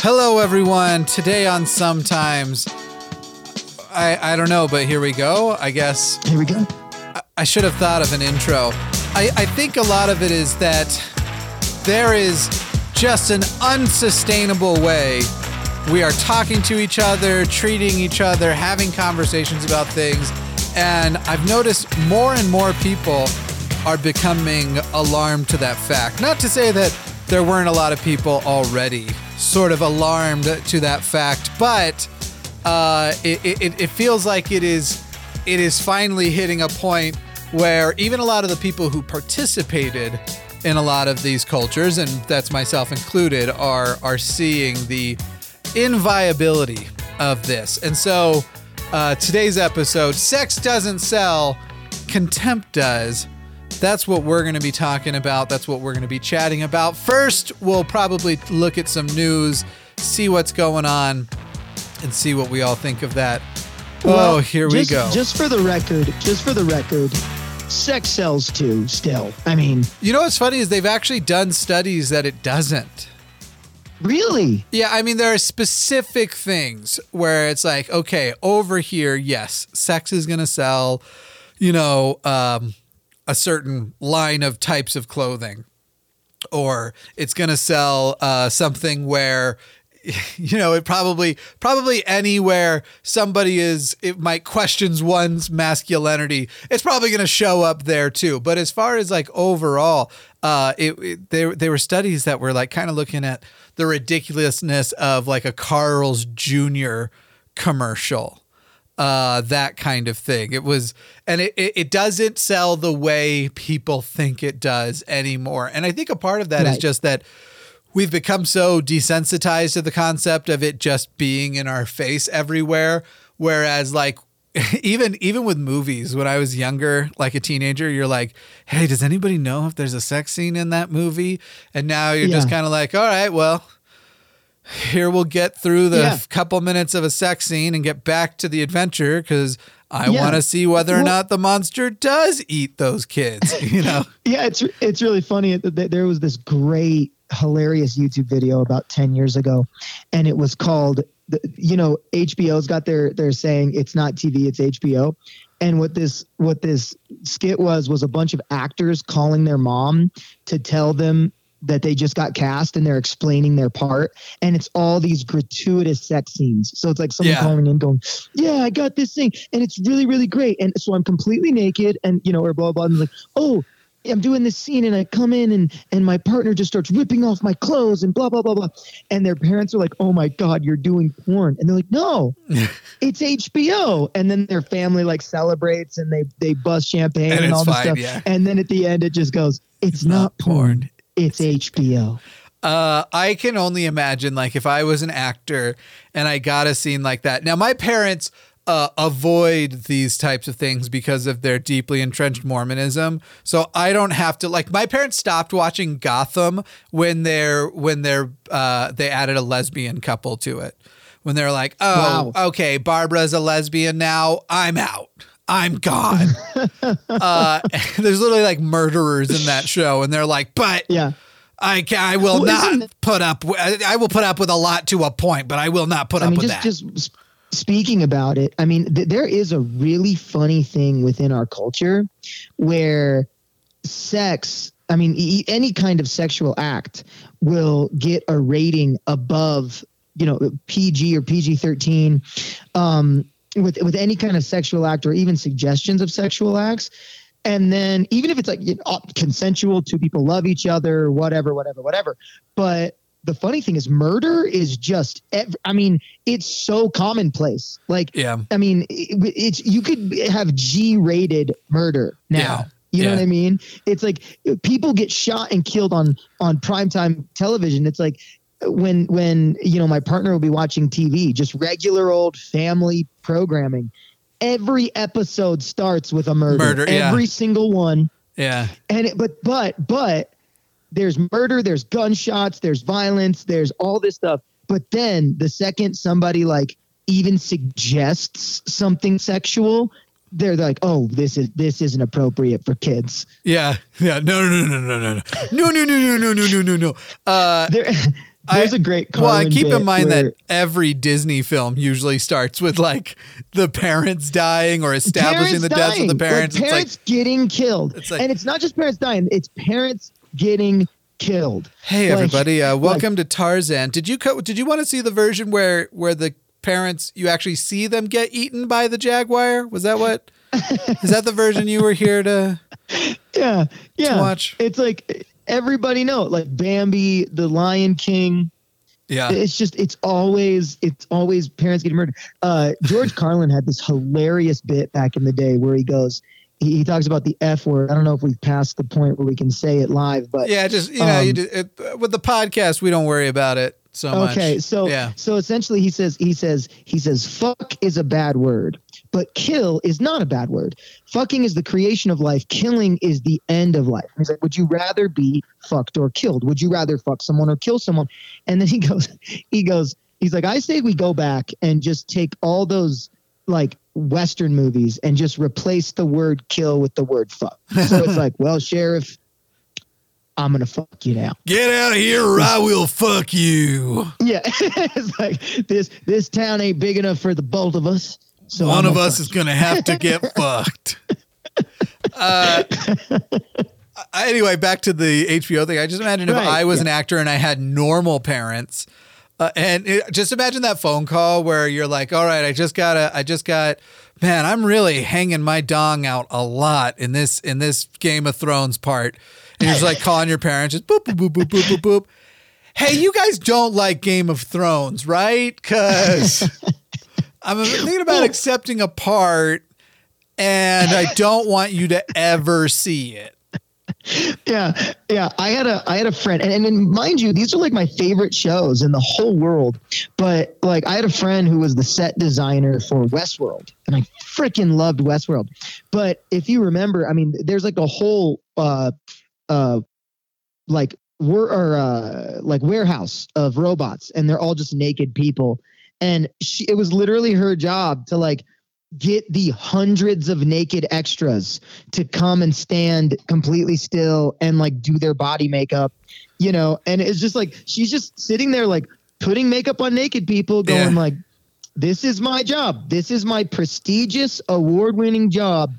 Hello, everyone. Today on Sometimes, I I don't know, but here we go. I guess Here we go. I should have thought of an intro. I, I think a lot of it is that there is just an unsustainable way we are talking to each other, treating each other, having conversations about things. And I've noticed more and more people are becoming alarmed to that fact. Not to say that there weren't a lot of people already sort of alarmed to that fact, but uh, it, it, it feels like it is it is finally hitting a point where even a lot of the people who participated in a lot of these cultures, and that's myself included, are are seeing the inviability of this. And so uh, today's episode, sex doesn't sell, contempt does. That's what we're going to be talking about. That's what we're going to be chatting about. First, we'll probably look at some news, see what's going on, and see what we all think of that. Well, oh, here we go. Just for the record, just for the record, sex sells too. Still, I mean, You know what's funny is they've actually done studies that it doesn't. really, Yeah, I mean there are specific things where it's like, okay, over here, yes, sex is gonna sell, you know, um, a certain line of types of clothing, or it's gonna sell uh, something where. You know, it probably probably anywhere somebody is it might questions one's masculinity, it's probably going to show up there too. But as far as like overall, uh, it, it there there were studies that were like kind of looking at the ridiculousness of like a Carl's Jr. commercial, uh, that kind of thing. It was, and it, it, it doesn't sell the way people think it does anymore. And I think a part of that is Right. just that we've become so desensitized to the concept of it just being in our face everywhere. Whereas like even even with movies, when I was younger, like a teenager, you're like, hey, does anybody know if there's a sex scene in that movie? And now you're just kind of like, all right, well, here we'll get through the Yeah. couple minutes of a sex scene and get back to the adventure because I Yeah. want to see whether or Well- not the monster does eat those kids. You know? yeah, it's it's really funny. There was this great, hilarious YouTube video about ten years ago, and it was called, you know, HBO's got their they're saying it's not TV, it's HBO. And what this what this skit was was a bunch of actors calling their mom to tell them that they just got cast and they're explaining their part. And it's all these gratuitous sex scenes. So it's like someone Yeah. calling in going yeah i got this thing. And it's really really great. And so i'm completely naked and you know or blah blah, blah. And like oh i'm doing this scene and i come in and and my partner just starts ripping off my clothes and blah blah blah blah. And their parents are like oh my god you're doing porn. And they're like no it's hbo and then their family like celebrates and they they bust champagne And and, all this fine, stuff. yeah. and then at the end it just goes it's, not, porn. It's HBO. Uh, I can only imagine, like, if I was an actor and I got a scene like that. Now, my parents uh, avoid these types of things because of their deeply entrenched Mormonism. So I don't have to like. My parents stopped watching Gotham when they're when they're uh, they added a lesbian couple to it. When they're like, oh, okay, Barbara's a lesbian now. I'm out. I'm gone. uh, there's literally like murderers in that show, and they're like, but Yeah. I can, I will Well, not put up. I I will put up with a lot to a point, but I will not put I up mean, with just that. just speaking about it. I mean, th- there is a really funny thing within our culture where sex. I mean, e- any kind of sexual act will get a rating above, you know, PG or PG thirteen. Um, with with any kind of sexual act or even suggestions of sexual acts, and then even if it's like you know, uh, consensual, two people love each other, whatever, whatever, whatever. But the funny thing is, murder is just. ev- I mean, it's so commonplace. Like, Yeah. I mean, it, it's you could have G-rated murder now. Yeah. You know Yeah. what I mean? It's like people get shot and killed on on primetime television. It's like when when you know my partner will be watching TV, just regular old family programming. Every episode starts with a murder. Murder, yeah. Every single one. Yeah. And it, but but but there's murder, there's gunshots, there's violence, there's all this stuff. But then the second somebody like even suggests something sexual, they're like, "Oh, this is this isn't appropriate for kids." Yeah. Yeah. No, no, no, no, no, no, no, no, no, no, no, no, no, no, no. Uh, There There's a great well, Carlin and keep bit in mind where- that every Disney film usually starts with like the parents dying or establishing the deaths of the dying. Like, parents. It's parents getting killed, It's like- and it's not just parents dying; it's parents getting killed. Hey Like- everybody, uh, like- welcome to Tarzan. Did you co- did you want to see the version where where the parents you actually see them get eaten by the jaguar? Was that what? Is that the version you were here to? Yeah, yeah. watch. It's like everybody know, like Bambi, the Lion King. Yeah. It's just it's always it's always parents getting murdered. Uh, George Carlin had this hilarious bit back in the day where he goes, he, he talks about the F word. I don't know if we've passed the point where we can say it live, but Yeah, just you know, you Um, do, it, with the podcast, we don't worry about it so much. Okay, so yeah, so essentially he says he says he says fuck is a bad word, but kill is not a bad word. Fucking is the creation of life, killing is the end of life. And he's like, would you rather be fucked or killed? Would you rather fuck someone or kill someone? And then he goes he goes he's like I say we go back and just take all those like western movies and just replace the word kill with the word fuck. So it's like, well, sheriff, I'm going to fuck you now. get out of here, or I will fuck you. Yeah, it's like this this town ain't big enough for the both of us. So One I'm of us fuck is gonna have to get fucked. Uh, anyway, back to the HBO thing. I just imagine if Right, I was yeah. an actor and I had normal parents, uh, and it, just imagine that phone call where you're like, "All right, I just gotta, I just got, man, I'm really hanging my dong out a lot in this in this Game of Thrones part." And you're just like calling your parents, just boop boop boop boop boop boop boop. Hey, you guys don't like Game of Thrones, right? Because I'm thinking about accepting a part, and I don't want you to ever see it. yeah, yeah. I had a I had a friend, and, and then mind you, these are like my favorite shows in the whole world. But like, I had a friend who was the set designer for Westworld, and I freaking loved Westworld. But if you remember, I mean, there's like a whole uh uh like we're or uh like warehouse of robots, and they're all just naked people. And she, it was literally her job to like get the hundreds of naked extras to come and stand completely still and like do their body makeup, you know, and it's just like she's just sitting there like putting makeup on naked people going Yeah. like this is my job. This is my prestigious award-winning job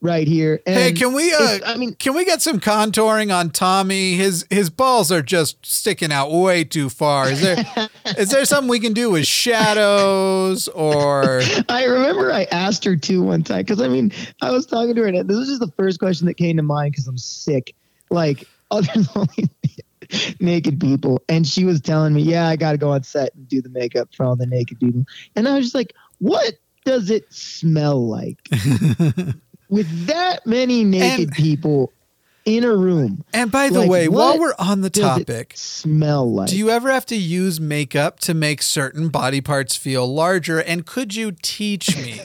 right here. And hey, can we? Uh, I mean can we get some contouring on Tommy? His his balls are just sticking out way too far. Is there is there something we can do with shadows or? I remember I asked her too one time because I mean I was talking to her and this was just the first question that came to mind because I'm sick. Like, other there's only naked people, and she was telling me, "Yeah, I got to go on set and do the makeup for all the naked people," and I was just like, "What does it smell like with that many naked And- people in a room?" And by the Like, way, while we're on the topic, smell like? Do you ever have to use makeup to make certain body parts feel larger? And could you teach me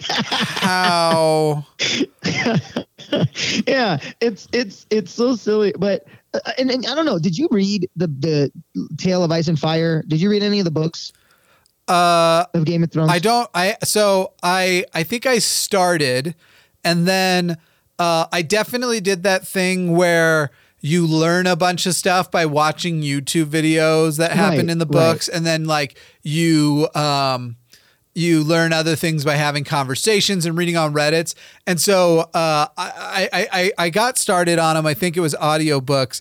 how? yeah, it's it's it's so silly, but uh, and, and I don't know. Did you read the the Tale of Ice and Fire? Did you read any of the books Uh, of Game of Thrones? I don't. I so I I think I started, and then uh, I definitely did that thing where you learn a bunch of stuff by watching YouTube videos that happen Right, in the right. books, and then like you um you learn other things by having conversations and reading on Reddits. And so uh, I, I, I, I got started on them. I think it was audiobooks,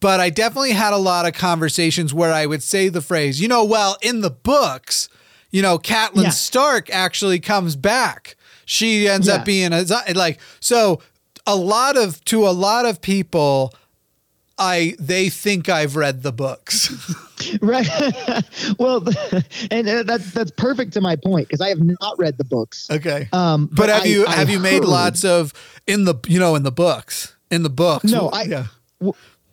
but I definitely had a lot of conversations where I would say the phrase, you know, well, in the books, you know, Catelyn Yeah. Stark actually comes back. She ends Yeah. up being a like so. A lot of to a lot of people, I they think I've read the books. right. well, and uh, that's that's perfect to my point because I have not read the books. okay, Um, but have I- you I have you made heard- lots of in the you know in the books in the books? No, I- yeah.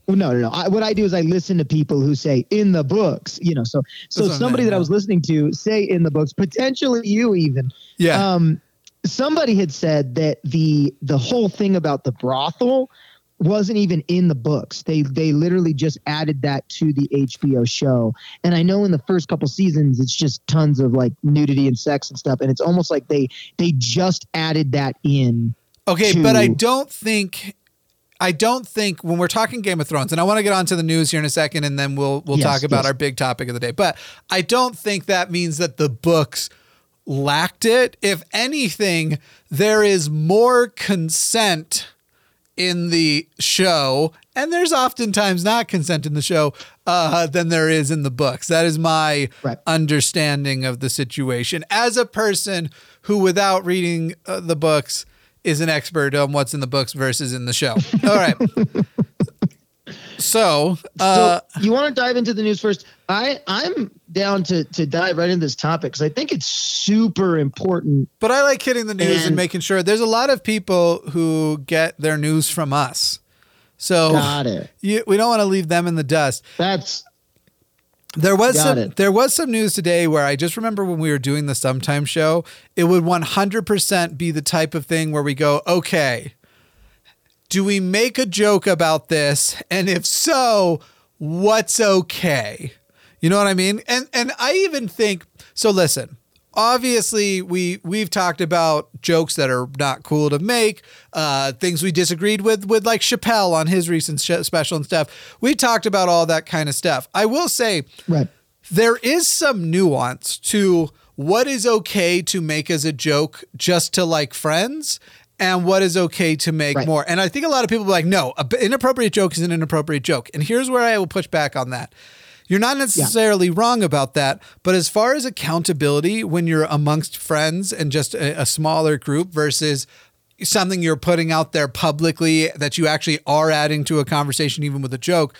No, no, no. I, what I do is I listen to people who say in the books, you know. So, so That's somebody that I was listening to say in the books, potentially you even. Yeah. Um, somebody had said that the the whole thing about the brothel wasn't even in the books. They they literally just added that to the HBO show. And I know in the first couple seasons it's just tons of like nudity and sex and stuff and it's almost like they they just added that in. Okay, but I don't think I don't think when we're talking Game of Thrones, and I want to get onto the news here in a second, and then we'll we'll Yes, talk about yes. our big topic of the day. But I don't think that means that the books lacked it. If anything, there is more consent in the show, and there's oftentimes not consent in the show uh, than there is in the books. That is my Right. understanding of the situation as a person who, without reading uh, the books, is an expert on what's in the books versus in the show. All right. So, uh, so you want to dive into the news first? I I'm down to to dive right into this topic because I think it's super important. but I like hitting the news and, And- making sure there's a lot of people who get their news from us. So Got it. you, we don't want to leave them in the dust. That's There was Got some it. there was some news today where I just remember when we were doing the sometime show, it would 100% be the type of thing where we go, "Okay, do we make a joke about this? And if so, what's okay?" You know what I mean? And and I even think so listen, obviously we we've talked about jokes that are not cool to make uh things we disagreed with with like chappelle on his recent sh- special and stuff we talked about all that kind of stuff i will say right. there is some nuance to what is okay to make as a joke just to like friends and what is okay to make Right. more. And I think a lot of people are like, no, an inappropriate joke is an inappropriate joke. And here's where I will push back on that. You're not necessarily wrong about that, but as far as accountability, when you're amongst friends and just a, a smaller group versus something you're putting out there publicly that you actually are adding to a conversation, even with a joke,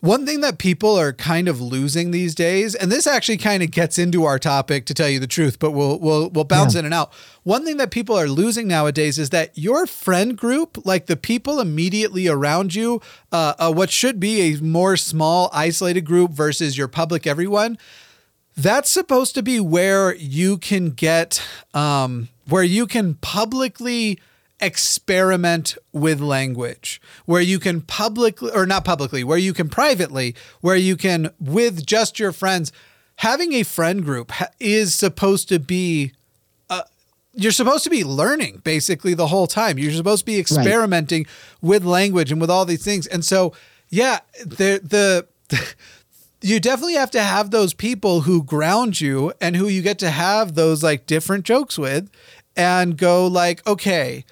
one thing that people are kind of losing these days, and this actually kind of gets into our topic to tell you the truth, but we'll we'll we'll bounce in and out. One thing that people are losing nowadays is that your friend group, like the people immediately around you, uh, uh, what should be a more small, isolated group versus your public everyone, that's supposed to be where you can get um, where you can publicly experiment with language where you can publicly or not publicly where you can privately where you can with just your friends having a friend group is supposed to be uh, you're supposed to be learning basically the whole time. You're supposed to be experimenting with language and with all these things. And so yeah the the you definitely have to have those people who ground you and who you get to have those like different jokes with and go like okay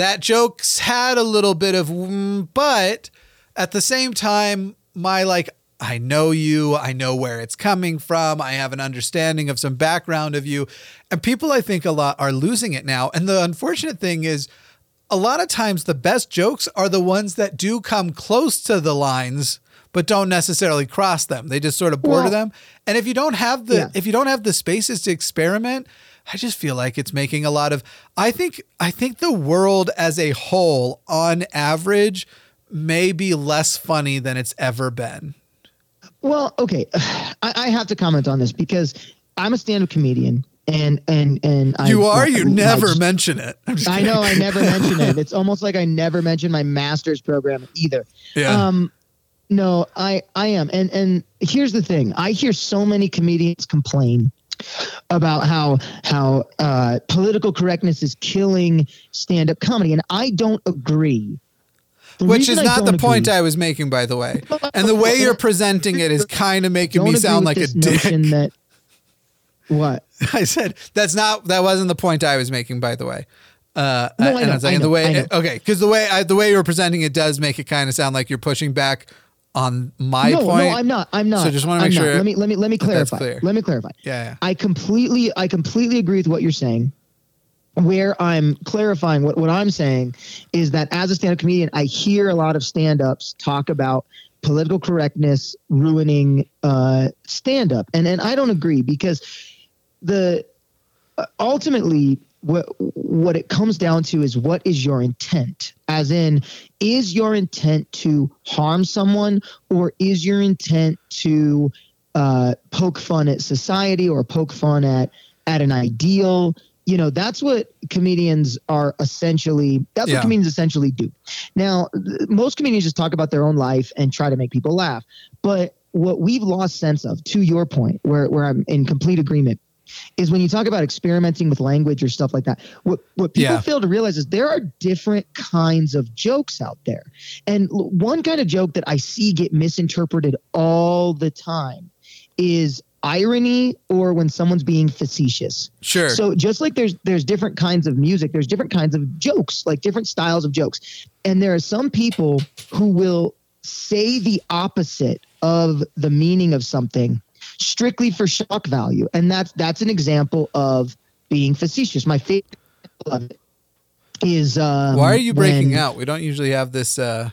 that joke's had a little bit of mm, but at the same time my like I know you, I know where it's coming from, I have an understanding of some background of you. And people I think a lot are losing it now. And the unfortunate thing is a lot of times the best jokes are the ones that do come close to the lines but don't necessarily cross them. They just sort of border them. And if you don't have the Yeah. if you don't have the spaces to experiment, I just feel like it's making a lot of I think I think the world as a whole on average may be less funny than it's ever been. Well, okay, I, I have to comment on this because I'm a stand-up comedian, and and and I, you are, I- you I never just- mention it. I know I never mention it. It's almost like I never mentioned my master's program either. Yeah. Um, no, I I am, and and here's the thing: I hear so many comedians complain about how how uh, political correctness is killing stand-up comedy, and I don't agree. The Which is not the don't point agree- I was making, by the way. And the way you're presenting it is kind of making me sound like a dick. that what I said that's not that wasn't the point I was making, by the way. Uh, No, I and know, I'm saying I know, the way I okay, because the way I, the way you're presenting it does make it kind of sound like you're pushing back on my no, point. no, I'm not. I'm not. So just wanna I'm make sure Let me let me let me clarify. clear. Let me clarify. Yeah, yeah. I completely I completely agree with what you're saying. Where I'm clarifying what, what I'm saying is that as a stand-up comedian, I hear a lot of stand-ups talk about political correctness ruining uh, stand-up, and and I don't agree because the uh, ultimately what what it comes down to is what is your intent? As in is your intent to harm someone or is your intent to uh, poke fun at society or poke fun at at an ideal? You know that's what comedians are essentially that's Yeah. what comedians essentially do. Now th- most comedians just talk about their own life and try to make people laugh. But what we've lost sense of to your point where, where i'm in complete agreement is when you talk about experimenting with language or stuff like that. What what people Yeah. fail to realize is there are different kinds of jokes out there, and one kind of joke that I see get misinterpreted all the time is irony or when someone's being facetious. Sure. So just like there's there's different kinds of music, there's different kinds of jokes, like different styles of jokes. And there are some people who will say the opposite of the meaning of something strictly for shock value. And that's that's an example of being facetious. My favorite example of it is um, Why are you breaking when- out? We don't usually have this. Uh,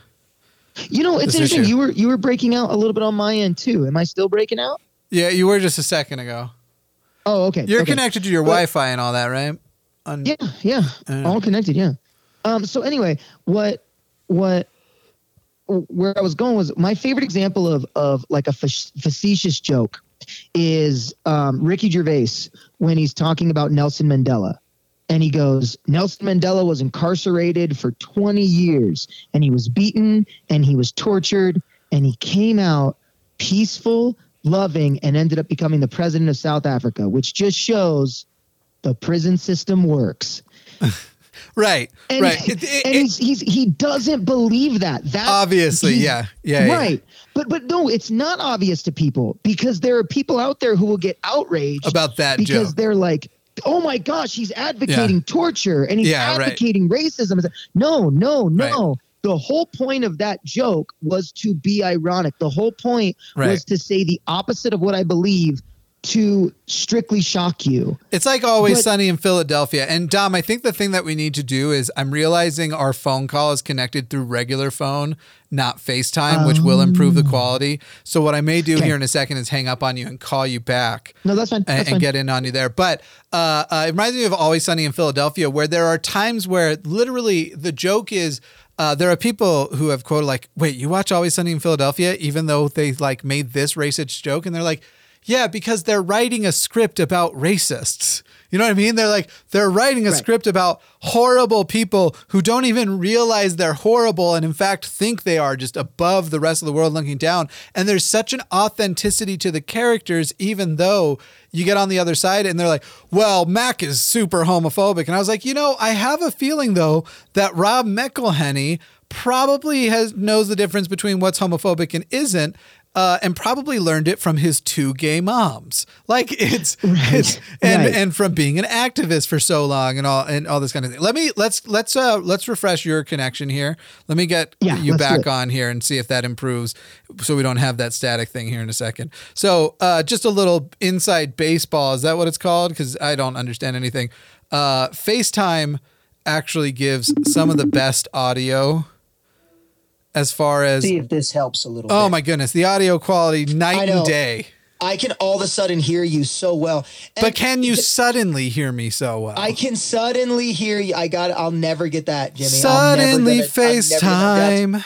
You know, it's interesting. issue. You were you were breaking out a little bit on my end too. Am I still breaking out? yeah, you were just a second ago. Oh, okay. You're okay. connected to your Well- Wi-Fi and all that, right? On, Yeah, yeah, Uh. all connected. Yeah. Um. So anyway, what what where I was going was my favorite example of of like a fac- facetious joke is um, Ricky Gervais when he's talking about Nelson Mandela. And he goes, Nelson Mandela was incarcerated for 20 years and he was beaten and he was tortured and he came out peaceful, loving, and ended up becoming the president of South Africa, which just shows the prison system works. Right. And, right. It- it- and he's, he's he doesn't believe that. That obviously, yeah. Yeah. yeah. right. But but no, it's not obvious to people because there are people out there who will get outraged About that because joke. they're like, oh my gosh, he's advocating torture and he's Yeah, right. advocating racism. It's like, No, no, no. The whole point of that joke was to be ironic. The whole point Right. was to say the opposite of what I believe to strictly shock you. It's like always But- sunny in Philadelphia. And Dom, I think the thing that we need to do is I'm realizing our phone call is connected through regular phone, not FaceTime, which will improve the quality. So what I may do. Okay. here in a second is hang up on you and call you back. No, that's fine. and, That's and fine. get in on you there. But uh, uh, it reminds me of Always Sunny in Philadelphia, where there are times where literally the joke is. Uh, there are people who have quoted like, "Wait, you watch Always Sunny in Philadelphia?" Even though they like made this racist joke, and they're like, "Yeah, because they're writing a script about racists." You know what I mean? They're like they're writing a Right. script about horrible people who don't even realize they're horrible and in fact think they are just above the rest of the world looking down. And there's such an authenticity to the characters, even though you get on the other side and they're like, well, Mac is super homophobic. And I was like, you know, I have a feeling though that Rob McElhenney probably has knows the difference between what's homophobic and isn't. Uh, and probably learned it from his two gay moms. Like it's, it's and right. and from being an activist for so long and all and all this kind of thing. Let me let's let's uh let's refresh your connection here. Let me get Yeah, you back on here and see if that improves so we don't have that static thing here in a second. So, uh just a little inside baseball, is that what it's called cuz I don't understand anything. Uh FaceTime actually gives some of the best audio as far as see if this helps a little bit Oh bit. my goodness, the audio quality night and day. I can all of a sudden hear you so well. And But can you suddenly hear me so well? I can suddenly hear you. I got. I'll never get that, Jimmy. Suddenly never gonna- I'm never gonna- FaceTime.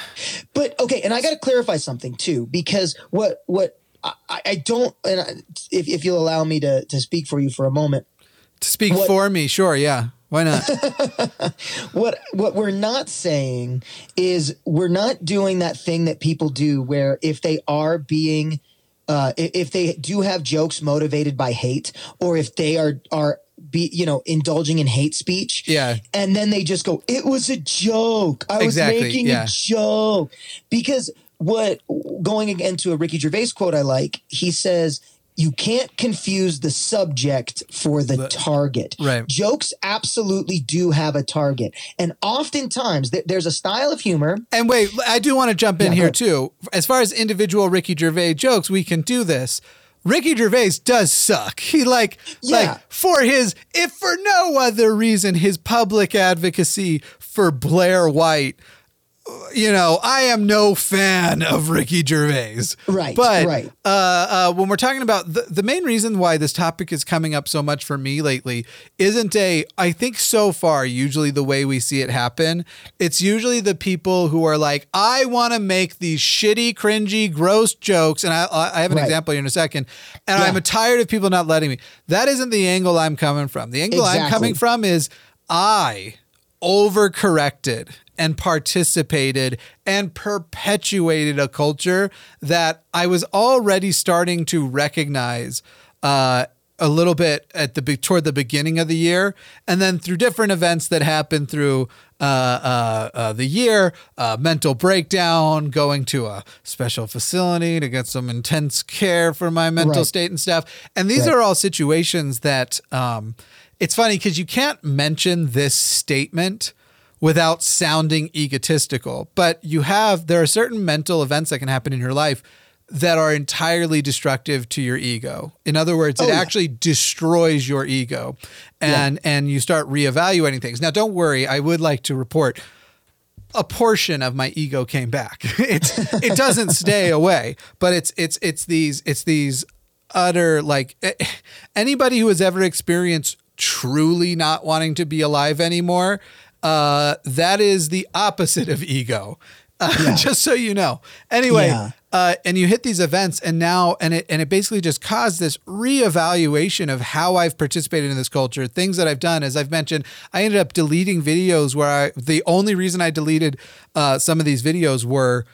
But okay, and I got to clarify something too, because what what I, I don't, and I, if if you'll allow me to to speak for you for a moment, To speak What- for me, sure, yeah. Why not? what what we're not saying is we're not doing that thing that people do where if they are being uh, if they do have jokes motivated by hate or if they are are be you know indulging in hate speech Yeah. and then they just go it was a joke i was making yeah. a joke because what going again to a ricky gervais quote i like he says you can't confuse the subject for the, target right. jokes absolutely do have a target and oftentimes th- there's a style of humor And wait, I do want to jump in Yeah, here too. As far as individual Ricky Gervais jokes, we can do this. Ricky Gervais does suck. He like Yeah. like for his if for no other reason his public advocacy for Blair White. You know, I am no fan of Ricky Gervais. Right, But right. uh, uh, when we're talking about the, the main reason why this topic is coming up so much for me lately isn't a, I think so far, usually the way we see it happen, it's usually the people who are like, I want to make these shitty, cringy, gross jokes. And I, I have an Right. example here in a second. And Yeah. I'm tired of people not letting me. That isn't the angle I'm coming from. The angle I'm coming from is I overcorrected and participated and perpetuated a culture that I was already starting to recognize uh, a little bit at the toward the beginning of the year, and then through different events that happened through uh, uh, uh, the year, uh, mental breakdown, going to a special facility to get some intense care for my mental Right. state and stuff. And these Right. are all situations that um, it's funny because you can't mention this statement without sounding egotistical. But you have, there are certain mental events that can happen in your life that are entirely destructive to your ego. In other words, it Oh, yeah. actually destroys your ego and and you start reevaluating things. Now don't worry, I would like to report a portion of my ego came back. It's it doesn't stay away, but it's it's it's these it's these utter like anybody who has ever experienced truly not wanting to be alive anymore, uh, that is the opposite of ego. Uh, Just so you know. Anyway, Yeah. uh, and you hit these events, and now and it and it basically just caused this reevaluation of how I've participated in this culture. Things that I've done, as I've mentioned, I ended up deleting videos where I the only reason I deleted uh, some of these videos were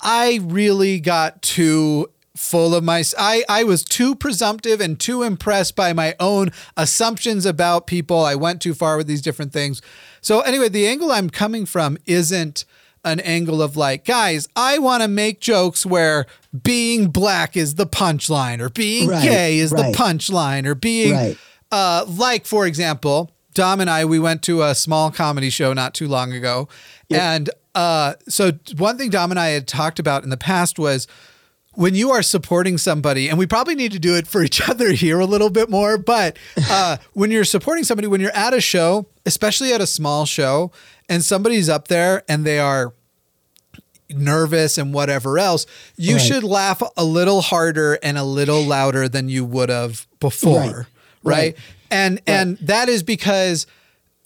I really got too full of my I I was too presumptive and too impressed by my own assumptions about people. I went too far with these different things. So anyway, the angle I'm coming from isn't an angle of like, guys, I want to make jokes where being black is the punchline or being Right, gay is right. the punchline or being Right. uh, like for example, Dom and I we went to a small comedy show not too long ago, and uh, so one thing Dom and I had talked about in the past was when you are supporting somebody, and we probably need to do it for each other here a little bit more, but uh, when you're supporting somebody, when you're at a show, especially at a small show, and somebody's up there and they are nervous and whatever else, you Right. should laugh a little harder and a little louder than you would have before. Right. Right. Right. And and that is because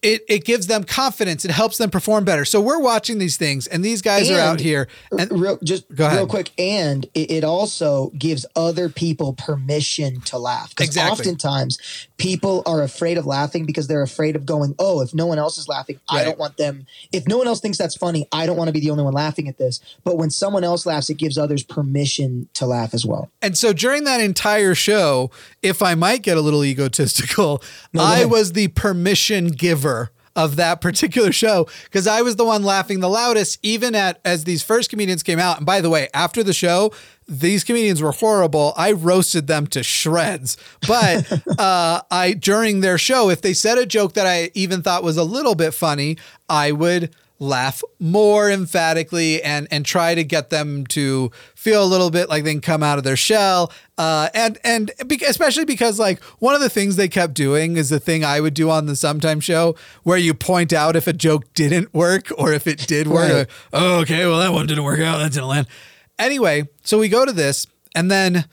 it, it gives them confidence. It helps them perform better. So we're watching these things and these guys are out here and real, just Go ahead. real quick, and it, it also gives other people permission to laugh. Because Exactly. oftentimes people are afraid of laughing because they're afraid of going, "Oh, if no one else is laughing, I don't want them. If no one else thinks that's funny, I don't want to be the only one laughing at this." But when someone else laughs, it gives others permission to laugh as well. And so during that entire show, if I might get a little egotistical, go I was the permission giver of that particular show because I was the one laughing the loudest, even at as these first comedians came out. And by the way, after the show, these comedians were horrible. I roasted them to shreds. But uh, I during their show, if they said a joke that I even thought was a little bit funny, I would laugh more emphatically and and try to get them to feel a little bit like they can come out of their shell. Uh and and be, especially because like one of the things they kept doing is the thing I would do on the sometime show where you point out if a joke didn't work or if it did work. Right. like, oh, okay well that one didn't work out. That didn't land. Anyway so we go to this and then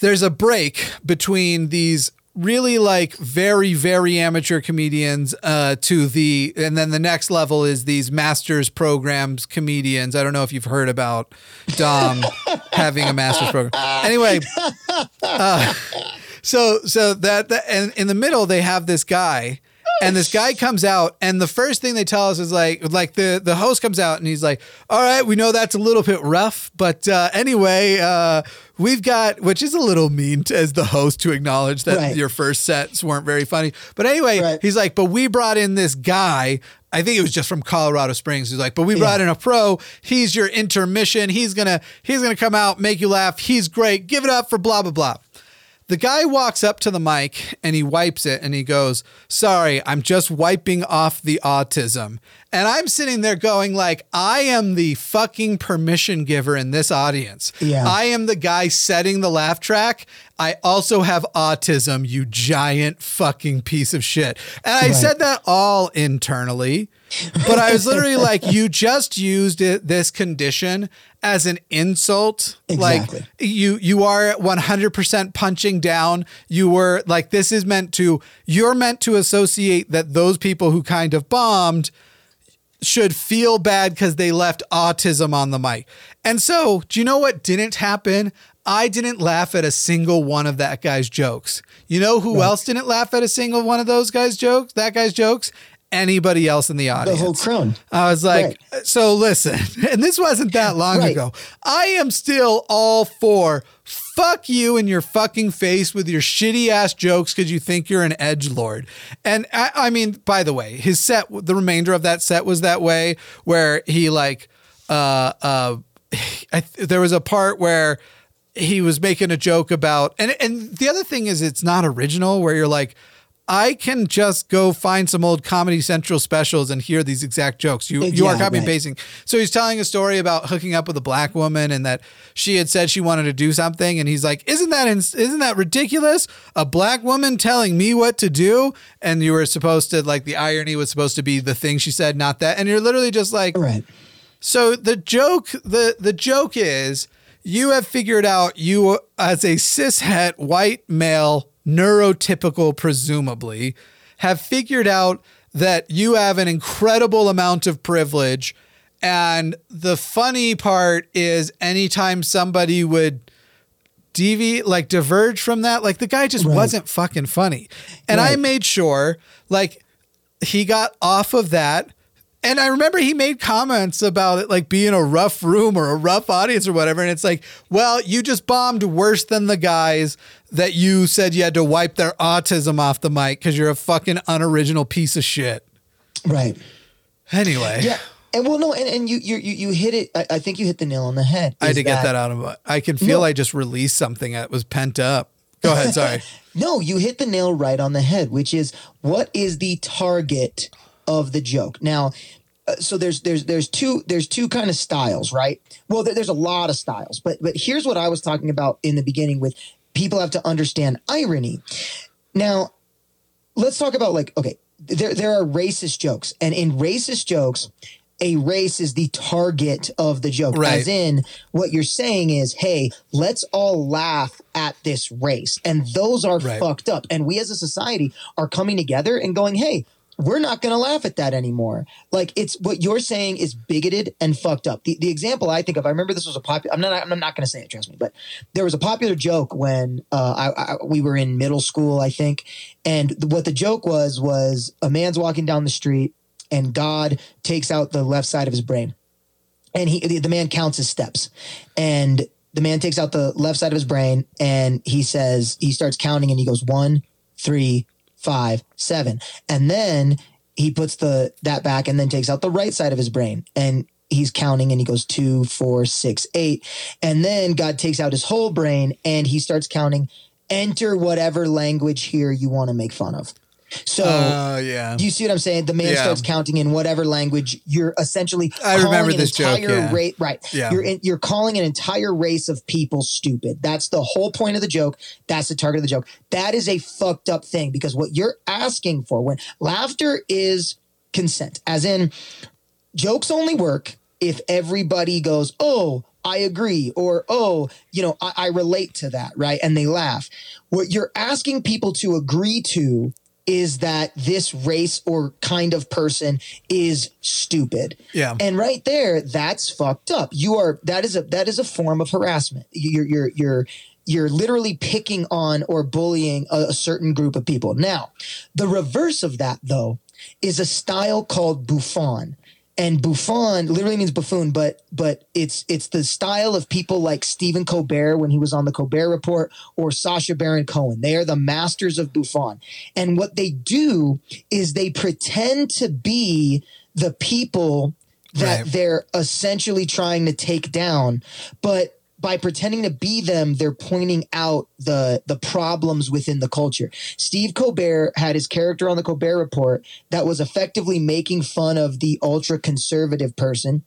there's a break between these really like very very amateur comedians uh to the and then the next level is these masters programs comedians. I don't know if you've heard about dom having a masters program. Anyway uh so so that, that and in the middle they have this guy and this guy comes out and the first thing they tell us is like like the the host comes out and he's like all right we know that's a little bit rough but uh anyway uh we've got which is a little mean to, as the host to acknowledge that Right. your first sets weren't very funny but anyway Right. he's like but we brought in this guy I think it was just from Colorado Springs. He's like, but we brought Yeah. in a pro. He's your intermission. He's gonna he's gonna come out, make you laugh. He's great. Give it up for blah blah blah. The guy walks up to the mic and he wipes it and he goes, "Sorry, I'm just wiping off the autism." And I'm sitting there going like, "I am the fucking permission giver in this audience. Yeah. I am the guy setting the laugh track. I also have autism, you giant fucking piece of shit." And I Right. said that all internally, but I was literally like, "You just used it this condition as an insult." Exactly. Like you you are 100% punching down. You were like this is meant to you're meant to associate that those people who kind of bombed should feel bad because they left autism on the mic. And so do you know what didn't happen? I didn't laugh at a single one of that guy's jokes. You know who else didn't laugh at a single one of those guys jokes that guy's jokes anybody else in the audience. The whole crone. I was like, so listen, and this wasn't that long Right. ago. I am still all for fuck you in your fucking face with your shitty ass jokes because you think you're an edge lord. And I, I mean, by the way, his set, the remainder of that set was that way, where he like, uh, uh, I, there was a part where he was making a joke about, and and the other thing is, it's not original. Where you're like, I can just go find some old Comedy Central specials and hear these exact jokes. You you are Yeah, copy and right. pasting. So he's telling a story about hooking up with a black woman and that she had said she wanted to do something, and he's like, "Isn't that isn't that ridiculous? A black woman telling me what to do?" And you were supposed to like the irony was supposed to be the thing she said, not that. And you're literally just like, Right. so the joke, the the joke is you have figured out you as a cishet white male, neurotypical presumably, have figured out that you have an incredible amount of privilege. And the funny part is anytime somebody would deviate, like diverge from that, like the guy just Right. wasn't fucking funny. And I made sure, like, he got off of that. And I remember he made comments about it like being a rough room or a rough audience or whatever. And it's like, well, you just bombed worse than the guys that you said you had to wipe their autism off the mic because you're a fucking unoriginal piece of shit. Right. Anyway, Yeah. And well, no, and, and you, you, you, hit it. I, I think you hit the nail on the head. I had to get that out of I can feel No. I just released something that was pent up. Go ahead. Sorry. No, you hit the nail right on the head, which is what is the target of the joke. Now, uh, so there's there's there's two there's two kind of styles, right? Well, there, there's a lot of styles, but but here's what I was talking about in the beginning with people have to understand irony. Now, let's talk about like okay, there there are racist jokes, and in racist jokes, a race is the target of the joke. Right. As in, what you're saying is, hey, let's all laugh at this race, and those are Right. fucked up. And we as a society are coming together and going, hey. We're not going to laugh at that anymore. Like it's what you're saying is bigoted and fucked up. The, the example I think of, I remember this was a popular. I'm not. I'm not going to say it. Trust me. But there was a popular joke when uh, I, I, we were in middle school, I think, and what the joke was was a man's walking down the street and God takes out the left side of his brain, and he the, the man counts his steps, and the man takes out the left side of his brain and he says he starts counting and he goes one, three, five, seven, and then he puts the that back and then takes out the right side of his brain and he's counting and he goes two, four, six, eight, and then God takes out his whole brain and he starts counting. Enter whatever language here you want to make fun of. So Oh, yeah. you see what I'm saying? The man Yeah. starts counting in whatever language you're essentially. I remember this joke, entire yeah. ra- right. Yeah. You're in, you're calling an entire race of people stupid. That's the whole point of the joke. That's the target of the joke. That is a fucked up thing because what you're asking for when laughter is consent, as in jokes only work if everybody goes, oh, I agree, or oh, you know, I, I relate to that, right? And they laugh. What you're asking people to agree to is that this race or kind of person is stupid. Yeah. And right there, that's fucked up. You are that is a that is a form of harassment. You're you're you're you're literally picking on or bullying a, a certain group of people. Now, the reverse of that though is a style called bouffon. And Bouffon literally means buffoon, but but it's it's the style of people like Stephen Colbert when he was on the Colbert Report or Sacha Baron Cohen. They are the masters of bouffon, And what they do is they pretend to be the people that Right. they're essentially trying to take down, but by pretending to be them, they're pointing out the the problems within the culture. Steve Colbert had his character on the Colbert Report that was effectively making fun of the ultra conservative person.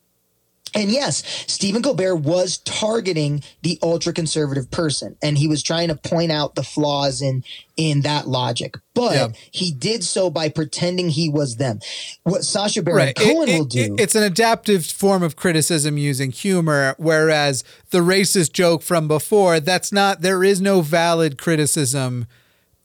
And yes, Stephen Colbert was targeting the ultra conservative person and he was trying to point out the flaws in in that logic. But Yeah. he did so by pretending he was them. What Sacha Baron Right. Cohen it- will do it- it's an adaptive form of criticism using humor, whereas the racist joke from before, that's not, there is no valid criticism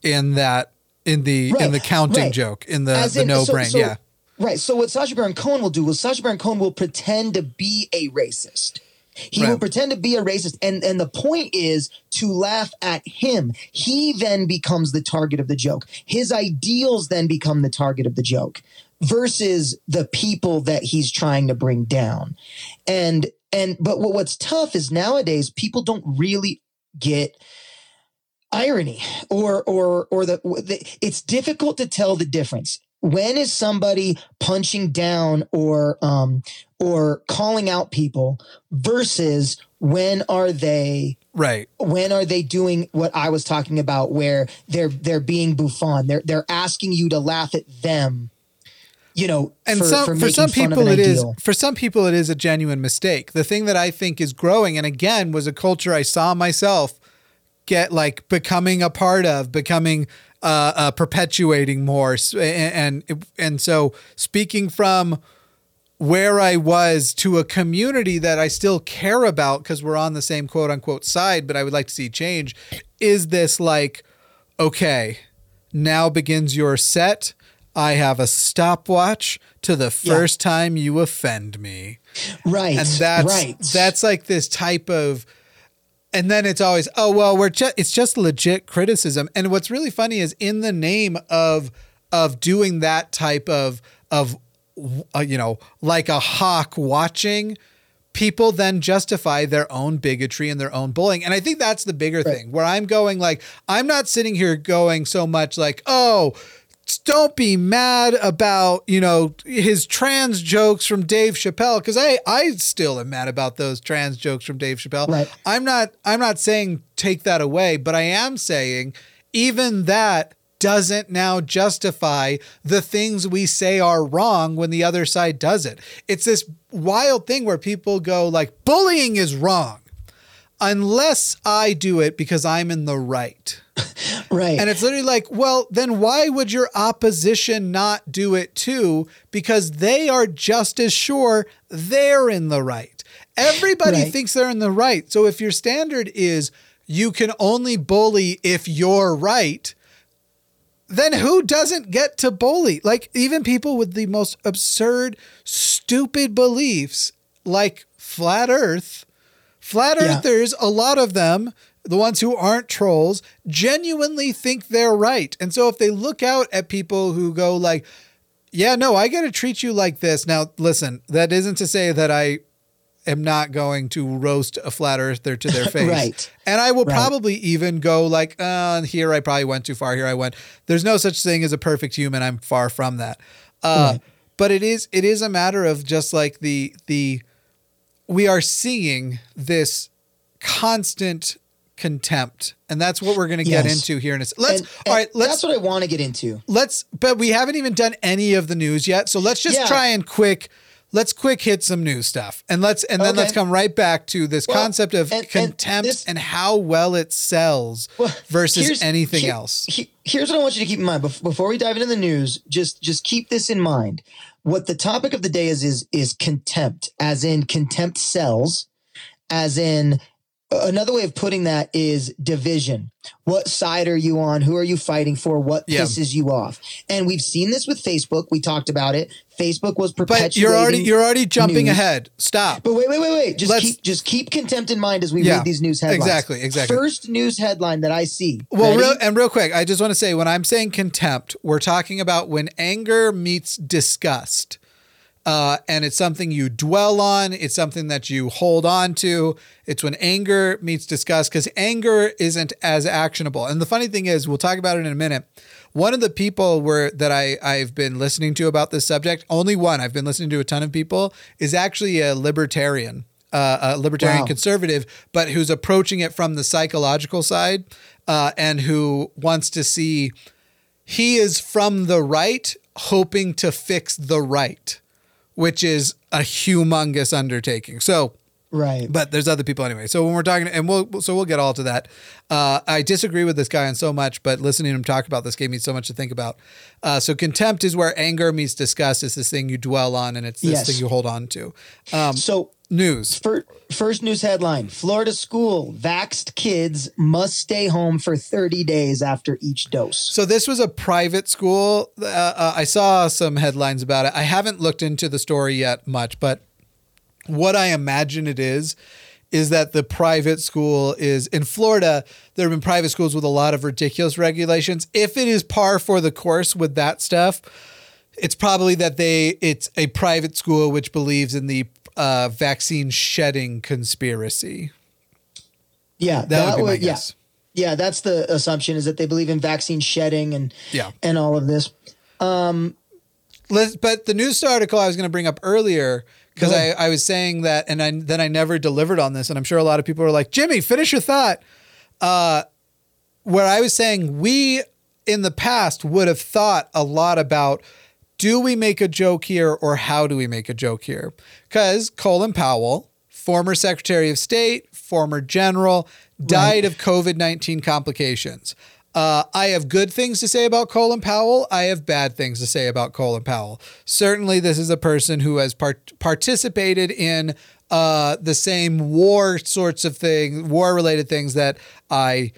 in that, in the, in the counting right. joke, in the, As the in- no so- brain. so- yeah. Right. So what Sacha Baron Cohen will do is Sacha Baron Cohen will pretend to be a racist. He will pretend to be a racist, and and the point is to laugh at him. He then becomes the target of the joke. His ideals then become the target of the joke. versus the people that he's trying to bring down. And and but what, what's tough is nowadays people don't really get irony or or or the, the it's difficult to tell the difference when is somebody punching down or um or calling out people versus when are they right. when are they doing what i was talking about where they're they're being bouffon they're they're asking you to laugh at them you know and for, some for, for some making fun of people it is for some people it is a genuine mistake. The thing that i think is growing and again was a culture i saw myself get like becoming a part of becoming uh, uh perpetuating more and, and and so speaking from where I was to a community that I still care about because we're on the same quote unquote side, but I would like to see change. Is this like, okay, now begins your set? I have a stopwatch to the Yeah. first time you offend me. right And that's right that's like this type of and then it's always oh well we're just it's just legit criticism. And what's really funny is in the name of of doing that type of of uh, you know like a hawk watching people then justify their own bigotry and their own bullying. And i think that's the bigger thing where i'm going like i'm not sitting here going so much like oh don't be mad about you know his trans jokes from Dave Chappelle because I I still am mad about those trans jokes from Dave Chappelle. Right. I'm not I'm not saying take that away, but I am saying even that doesn't now justify the things we say are wrong when the other side does it. It's this wild thing where people go like bullying is wrong unless I do it because I'm in the right. right And it's literally like, well, then why would your opposition not do it too? Because they are just as sure they're in the right. Everybody Right. thinks they're in the right. So if your standard is you can only bully if you're right, then who doesn't get to bully? Like even people with the most absurd, stupid beliefs, like flat Earth, flat Yeah. earthers, a lot of them, the ones who aren't trolls, genuinely think they're right. And so if they look out at people who go like, "Yeah, no, I got to treat you like this." Now, listen, that isn't to say that I am not going to roast a flat earther to their face. Right. And I will Right. probably even go like, uh, here I probably went too far. Here I went. There's no such thing as a perfect human. I'm far from that. Uh, But it is it is a matter of just like the the we are seeing this constant contempt, and that's what we're going to get Yes. into here in a. Let's And- all and right. Let's that's what i want to get into let's but we haven't even done any of the news yet so let's just Yeah. try and quick let's quick hit some news stuff and let's and then Okay. let's come right back to this Well, concept of and- and contempt this- and how well it sells Well, versus anything here- else he- here's what I want you to keep in mind before we dive into the news. Just just keep this in mind. What the topic of the day is is is contempt, as in contempt sells, as in another way of putting that is division. What side are you on? Who are you fighting for? What Yeah. pisses you off? And we've seen this with Facebook. We talked about it. Facebook was but you're already you're already jumping news. ahead stop But wait, wait, wait, wait. Just Let's- keep just keep contempt in mind as we Yeah, read these news headlines. exactly, exactly. First news headline that I see. well real, and real quick i just want to say when i'm saying contempt we're talking about when anger meets disgust uh, and it's something you dwell on. It's something that you hold on to. It's when anger meets disgust because anger isn't as actionable. And the funny thing is, we'll talk about it in a minute. One of the people where that I I've been listening to about this subject, only one I've been listening to a ton of people, is actually a libertarian, uh, a libertarian Wow. conservative, but who's approaching it from the psychological side, uh, and who wants to see he is from the right, hoping to fix the right which is a humongous undertaking. So, right. but there's other people anyway. So when we're talking, and we'll so we'll get all to that. Uh, I disagree with this guy on so much, but listening to him talk about this gave me so much to think about. Uh, so contempt is where anger meets disgust. It's this thing you dwell on, and it's this Yes. thing you hold on to. Um, So news. Fir- First news headline Florida school, vaxxed kids must stay home for 30 days after each dose. So this was a private school. Uh, uh, I saw some headlines about it. I haven't looked into the story yet much, but what I imagine it is is that the private school is in Florida. There have been private schools with a lot of ridiculous regulations. If it is par for the course with that stuff, it's probably that they it's a private school which believes in the uh, vaccine shedding conspiracy. Yeah, That, would be my yeah. guess. Yeah, that's the assumption is that they believe in vaccine shedding and Yeah. and all of this. Let's, but the news article I was going to bring up earlier because I. I was saying that and I, then I never delivered on this and I'm sure a lot of people are like Jimmy finish your thought uh, where I was saying we in the past would have thought a lot about do we make a joke here or how do we make a joke here because Colin Powell former Secretary of State former general died of COVID 19 complications. Uh, I have good things to say about Colin Powell. I have bad things to say about Colin Powell. Certainly, this is a person who has part- participated in uh, the same war sorts of things, war related things that I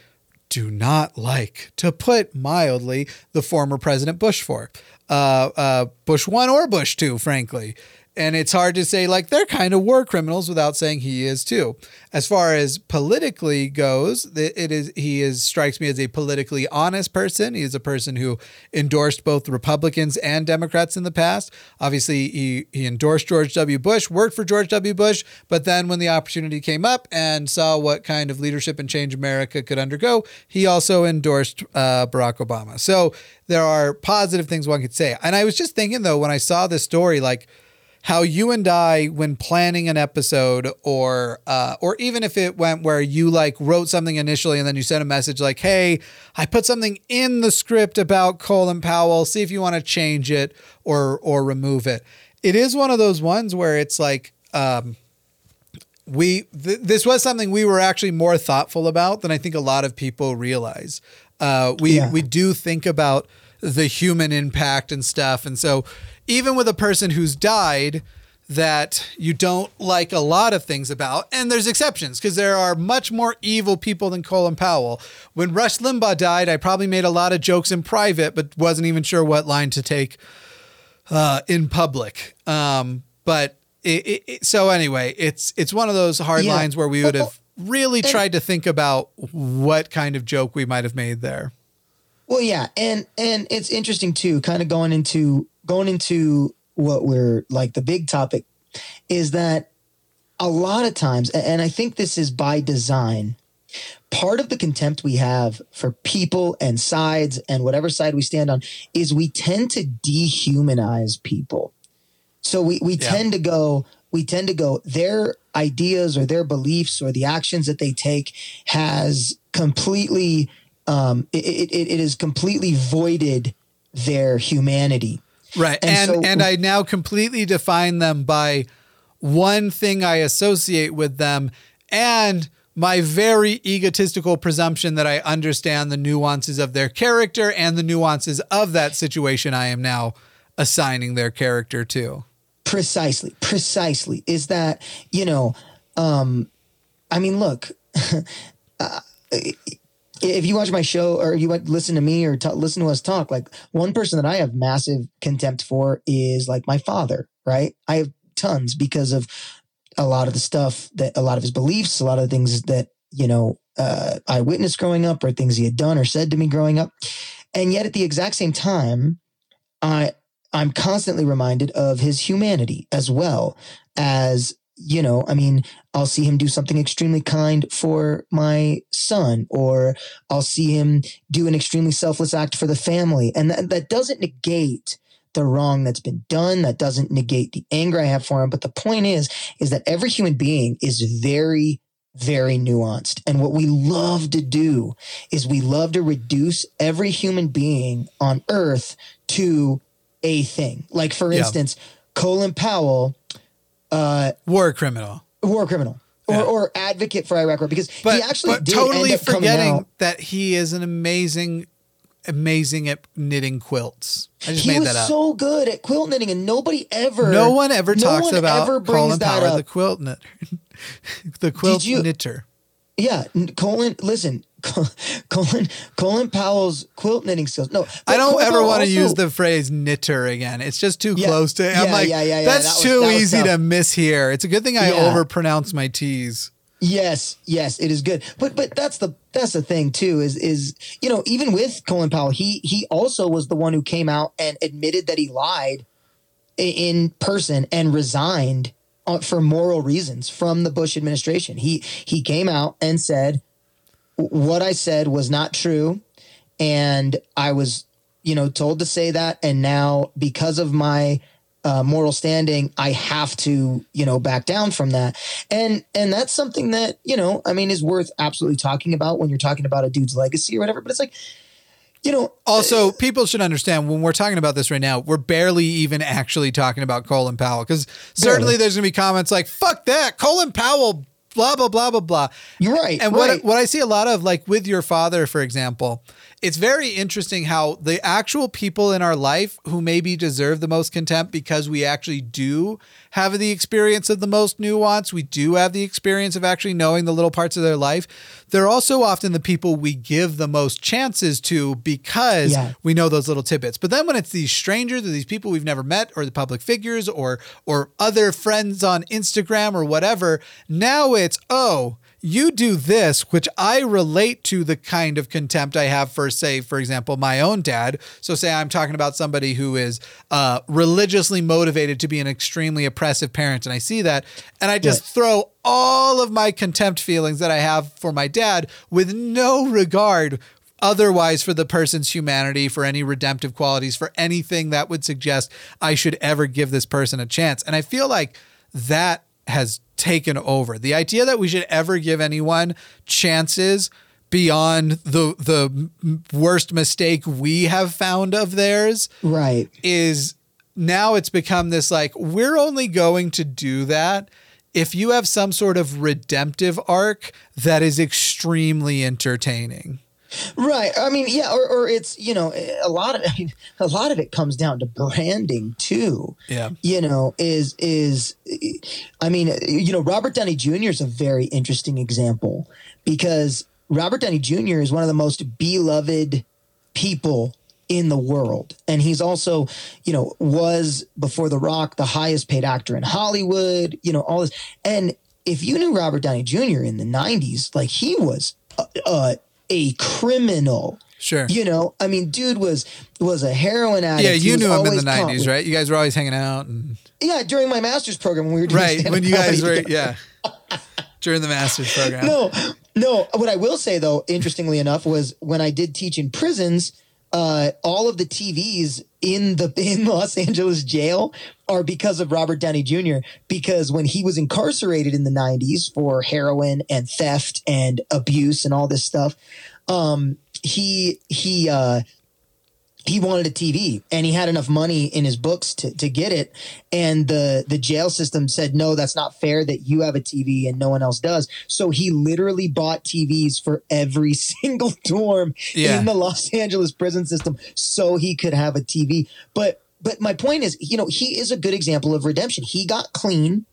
do not like, to put mildly, the former President Bush for. Uh, uh, Bush one or Bush two, frankly. And it's hard to say, like, they're kind of war criminals without saying he is too. As far as politically goes, it is he is strikes me as a politically honest person. He is a person who endorsed both Republicans and Democrats in the past. Obviously, he, he endorsed George W. Bush, worked for George W. Bush, but then when the opportunity came up and saw what kind of leadership and change America could undergo, he also endorsed uh, Barack Obama. So there are positive things one could say. And I was just thinking though, when I saw this story, like how you and I, when planning an episode, or uh, or even if it went where you like wrote something initially and then you sent a message like, "Hey, I put something in the script about Colin Powell. See if you want to change it or or remove it." It is one of those ones where it's like. Um, we th- this was something we were actually more thoughtful about than I think a lot of people realize. Uh, we Yeah. we do think about the human impact and stuff, and so even with a person who's died that you don't like a lot of things about, and there's exceptions because there are much more evil people than Colin Powell. When Rush Limbaugh died, I probably made a lot of jokes in private, but wasn't even sure what line to take uh, in public. Um, but it, it, it- so anyway, it's it's one of those hard Yeah. lines where we would have really tried to think about what kind of joke we might have made there. Well, yeah, and and it's interesting too, kind of going into going into what we're like the big topic is that a lot of times, and I think this is by design, part of the contempt we have for people and sides and whatever side we stand on is we tend to dehumanize people. So we, we Yeah. tend to go, we tend to go, their ideas or their beliefs or the actions that they take has completely, um, it, it, it it is completely voided their humanity. Right. And And so- and I now completely define them by one thing I associate with them and my very egotistical presumption that I understand the nuances of their character and the nuances of that situation I am now assigning their character to. Precisely, precisely. Is that, you know, um, I mean, look, uh, if you watch my show or you listen to me or ta listen to us talk, like one person that I have massive contempt for is like my father, right? I have tons because of a lot of the stuff that a lot of his beliefs, a lot of the things that, you know, uh, I witnessed growing up or things he had done or said to me growing up. And yet at the exact same time, I, I'm constantly reminded of his humanity as well as, you know, I mean, I'll see him do something extremely kind for my son, or I'll see him do an extremely selfless act for the family. And that, that doesn't negate the wrong that's been done. That doesn't negate the anger I have for him. But the point is, is that every human being is very, very nuanced. And what we love to do is we love to reduce every human being on earth to a thing. Like, for Yeah. instance, Colin Powell, uh, War criminal. war criminal. Or, Yeah. or advocate for Iraq war because But, he actually but did totally forgetting that he is an amazing, amazing at knitting quilts. I just He made was that up. so good at quilt knitting, and nobody ever. no one ever no talks one about ever Colin that Powell, up. the quilt knitter, the quilt you- knitter. Yeah, Colin. Listen, Colin. Colin Powell's quilt knitting skills. No, I don't Colin ever Powell want to also- use the phrase knitter again. It's just too Yeah, close to. I'm yeah, like, yeah, yeah, yeah, that's that was- too that easy tough. to miss here. It's a good thing I Yeah. overpronounce my T's. Yes, yes, it is good. But but that's the that's the thing too is is you know even with Colin Powell, he he also was the one who came out and admitted that he lied in person and resigned uh, for moral reasons from the Bush administration. He he came out and said what I said was not true and I was you know told to say that and now because of my uh, moral standing, I have to, you know, back down from that. And and that's something that, you know, I mean, is worth absolutely talking about when you're talking about a dude's legacy or whatever. But it's like, you know, also people should understand when we're talking about this right now, we're barely even actually talking about Colin Powell because certainly there's gonna be comments like "fuck that," Colin Powell, blah blah blah blah blah. You're right. And right. what what I see a lot of, like with your father, for example, it's very interesting how the actual people in our life who maybe deserve the most contempt because we actually do have the experience of the most nuance, we do have the experience of actually knowing the little parts of their life. They're also often the people we give the most chances to because yeah. we know those little tidbits. But then when it's these strangers or these people we've never met or the public figures or or other friends on Instagram or whatever, now it's oh, you do this, which I relate to the kind of contempt I have for, say, for example, my own dad. So, say I'm talking about somebody who is uh, religiously motivated to be an extremely oppressive parent, and I see that, and I just yes. throw all of my contempt feelings that I have for my dad with no regard otherwise for the person's humanity, for any redemptive qualities, for anything that would suggest I should ever give this person a chance. And I feel like that has taken over. The idea that we should ever give anyone chances beyond the the worst mistake we have found of theirs right is now it's become this like we're only going to do that if you have some sort of redemptive arc that is extremely entertaining Right. I mean, yeah, or, or it's, you know, a lot of I mean, a lot of it comes down to branding too. Yeah. You know, is is I mean, you know, Robert Downey Jr. is a very interesting example because Robert Downey Jr. is one of the most beloved people in the world. And he's also, you know, was before The Rock the highest paid actor in Hollywood, you know, all this. And if you knew Robert Downey Jr. in the 90s, like he was uh, uh a criminal. Sure. You know, I mean, dude was was a heroin addict. Yeah, you knew him in the nineties, right? You guys were always hanging out. And... Yeah, during my master's program when we were doing right when you guys were yeah during the master's program. No, no. What I will say though, interestingly enough, was when I did teach in prisons, uh, all of the TVs in the in Los Angeles jail are because of Robert Downey Jr. Because when he was incarcerated in the '90s for heroin and theft and abuse and all this stuff, um, he he uh, he wanted a TV and he had enough money in his books to, to get it. And the, the jail system said, no, that's not fair that you have a TV and no one else does. So he literally bought TVs for every single dorm yeah. in the Los Angeles prison system so he could have a TV. But, but my point is, you know, he is a good example of redemption. He got clean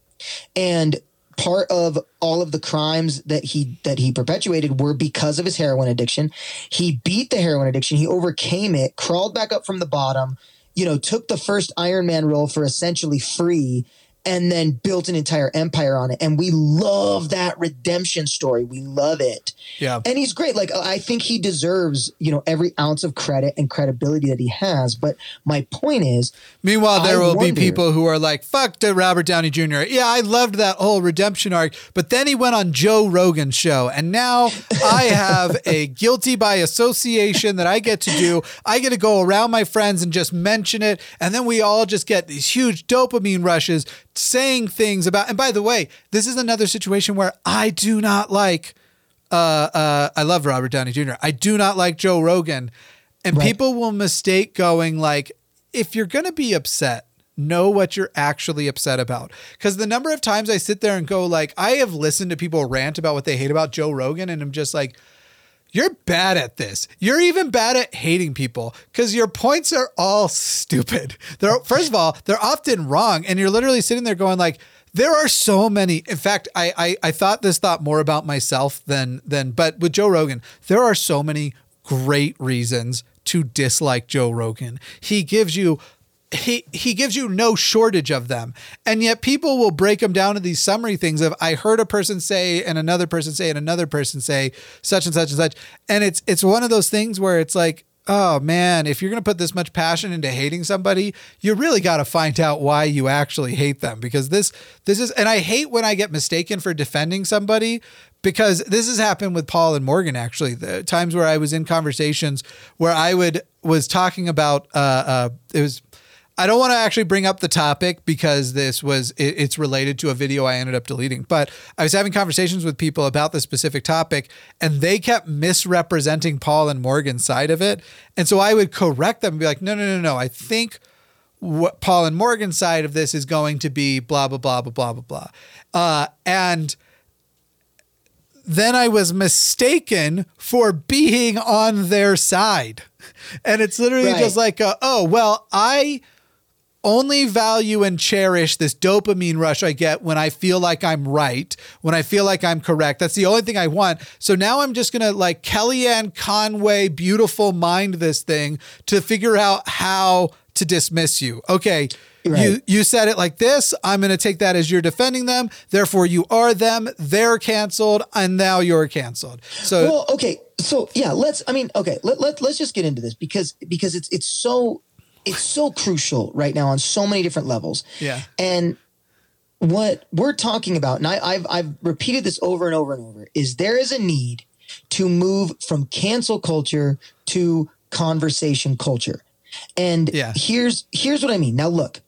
and part of all of the crimes that he that he perpetuated were because of his heroin addiction. He beat the heroin addiction. He overcame it, crawled back up from the bottom, you know, took the first Iron Man role for essentially free and then built an entire empire on it. And we love that redemption story. We love it. Yeah. And he's great. Like I think he deserves, you know, every ounce of credit and credibility that he has. But my point is Meanwhile, there I will wonder, be people who are like, fuck to Robert Downey Jr. Yeah, I loved that whole redemption arc, but then he went on Joe Rogan's show. And now I have a guilty by association that I get to do. I get to go around my friends and just mention it. And then we all just get these huge dopamine rushes saying things about. And by the way, this is another situation where I do not like. Uh, uh, I love Robert Downey Jr. I do not like Joe Rogan, and right. people will mistake going like, if you're gonna be upset, know what you're actually upset about. Because the number of times I sit there and go like, I have listened to people rant about what they hate about Joe Rogan, and I'm just like, you're bad at this. You're even bad at hating people because your points are all stupid. They're first of all, they're often wrong, and you're literally sitting there going like, there are so many. In fact, I, I I thought this thought more about myself than than. But with Joe Rogan, there are so many great reasons to dislike Joe Rogan. He gives you he he gives you no shortage of them. And yet people will break them down to these summary things of i heard a person say and another person say and another person say such and such and such. And it's it's one of those things where it's like oh man if you're going to put this much passion into hating somebody you really got to find out why you actually hate them. Because this this is and i hate when i get mistaken for defending somebody because this has happened with Paul and Morgan actually. The times where I was in conversations where I would was talking about uh, uh it was I don't want to actually bring up the topic because this was it, it's related to a video I ended up deleting. But I was having conversations with people about the specific topic, and they kept misrepresenting Paul and Morgan's side of it. And so I would correct them and be like, "No, no, no, no. I think what Paul and Morgan's side of this is going to be blah blah blah blah blah blah blah." Uh, and then I was mistaken for being on their side. And it's literally Right. just like, uh, oh, well, I only value and cherish this dopamine rush I get when I feel like I'm right, when I feel like I'm correct. That's the only thing I want. So now I'm just going to like Kellyanne Conway, beautiful mind this thing to figure out how to dismiss you. Okay. You you said it like this. I'm going to take that as you're defending them. Therefore, you are them. They're canceled, and now you're canceled. So well okay so yeah let's i mean okay let, let, let's just get into this because because it's it's so it's so crucial right now on so many different levels Yeah. and what we're talking about and I, i've i've repeated this over and over and over is there is a need to move from cancel culture to conversation culture and Yeah. here's here's what i mean now look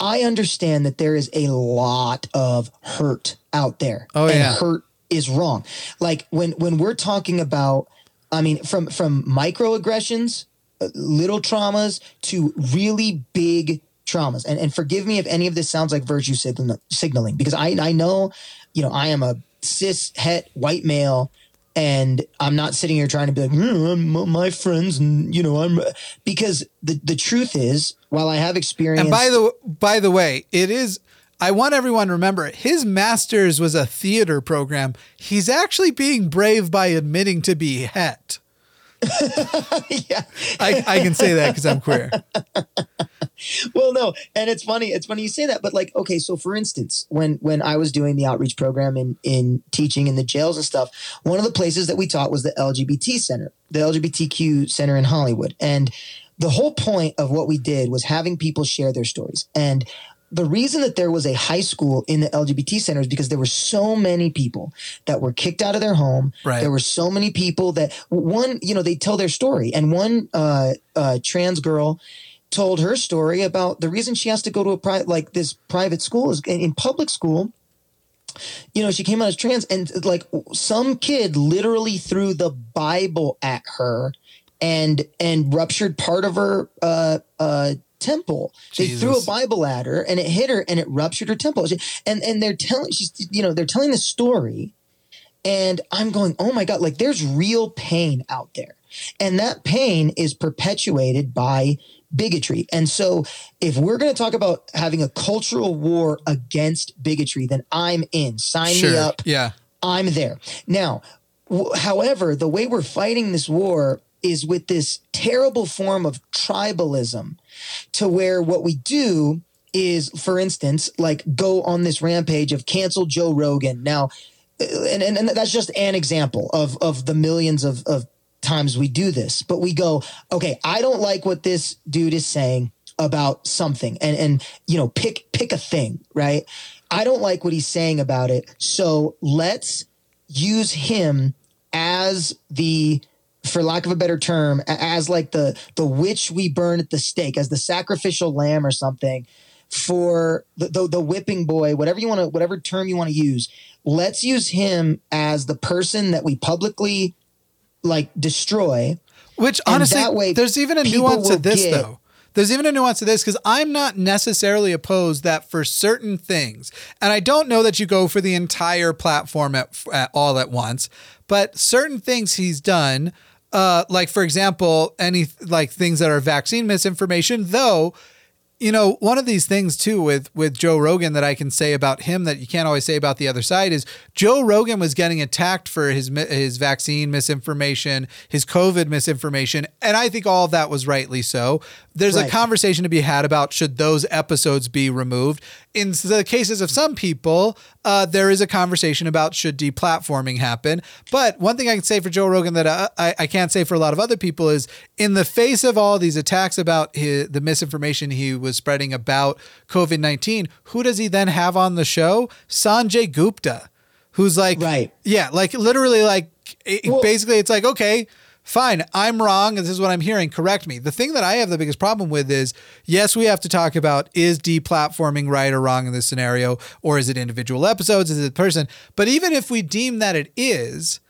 i understand that there is a lot of hurt out there Oh, and yeah. hurt is wrong like when when we're talking about i mean from from microaggressions little traumas to really big traumas and and forgive me if any of this sounds like virtue signal, signaling because i i know you know i am a cis het white male and i'm not sitting here trying to be like "Mm, I'm, my friends and you know i'm because the the truth is while i have experience And by the by the way, it is I want everyone to remember his master's was a theater program. He's actually being brave by admitting to be het. yeah. I, I can say that because I'm queer. well no and it's funny it's funny you say that but like okay so for instance when when i was doing the outreach program in in teaching in the jails and stuff one of the places that we taught was the lgbt center the lgbtq center in hollywood. And the whole point of what we did was having people share their stories. And the reason that there was a high school in the LGBT center is because there were so many people that were kicked out of their home. Right. There were so many people that one, you know, they tell their story, and one uh, uh, trans girl told her story about the reason she has to go to a private like this private school is in, in public school you know she came out as trans and like some kid literally threw the bible at her and and ruptured part of her uh uh temple they threw a bible at her and it hit her and it ruptured her temple and and they're telling she's you know they're telling the story and I'm going, oh my God, like there's real pain out there. And that pain is perpetuated by bigotry. And so if we're going to talk about having a cultural war against bigotry, then I'm in. Sign me up. Yeah. I'm there. Now, w- however, the way we're fighting this war is with this terrible form of tribalism to where what we do is, for instance, like go on this rampage of cancel Joe Rogan. Now, uh, and, and, and that's just an example of, of the millions of, of times we do this, but we go, okay, I don't like what this dude is saying about something and, and, you know, pick, pick a thing, right? I don't like what he's saying about it. So let's use him as the for lack of a better term as like the the witch we burn at the stake as the sacrificial lamb or something for the the, the whipping boy whatever you want to whatever term you want to use let's use him as the person that we publicly like destroy Which honestly, way, there's even a nuance to this get- though. There's even a nuance to this because I'm not necessarily opposed that for certain things, and I don't know that you go for the entire platform at, at all at once, but certain things he's done, uh, like for example, any like things that are vaccine misinformation, though you know, one of these things too with with Joe Rogan that I can say about him that you can't always say about the other side is Joe Rogan was getting attacked for his his vaccine misinformation, his COVID misinformation, and I think all of that was rightly so. There's right. a conversation to be had about should those episodes be removed. In the cases of some people, uh, there is a conversation about should deplatforming happen. But one thing I can say for Joe Rogan that I, I can't say for a lot of other people is in the face of all these attacks about his, the misinformation he was spreading about COVID 19, who does he then have on the show? Sanjay Gupta, who's like, right. Yeah, like literally, like, well, basically, it's like, okay, fine, I'm wrong, and this is what I'm hearing. Correct me. The thing that I have the biggest problem with is yes, we have to talk about is deplatforming right or wrong in this scenario, or is it individual episodes? Is it person? But even if we deem that it is,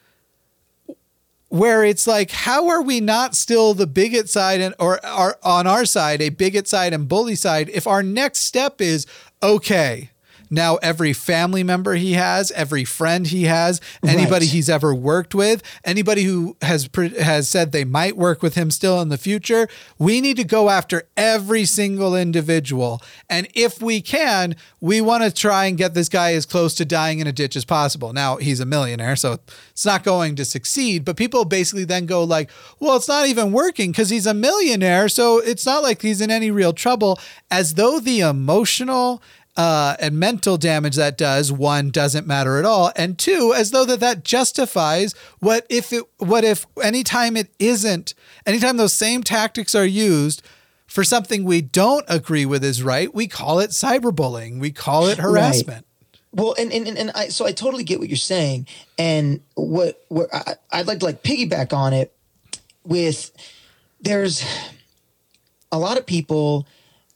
where it's like, how are we not still the bigot side and or are on our side, a bigot side and bully side, if our next step is okay, now every family member he has, every friend he has, anybody right. he's ever worked with, anybody who has has said they might work with him still in the future, we need to go after every single individual. And if we can, we want to try and get this guy as close to dying in a ditch as possible. Now, he's a millionaire, so it's not going to succeed, but people basically then go like, "Well, it's not even working cuz he's a millionaire, so it's not like he's in any real trouble." As though the emotional uh, and mental damage that does one doesn't matter at all and two as though that that justifies what if it what if anytime it isn't anytime those same tactics are used for something we don't agree with is right we call it cyberbullying we call it harassment right. well and, and and I so I totally get what you're saying and what what I, I'd like to like piggyback on it with there's a lot of people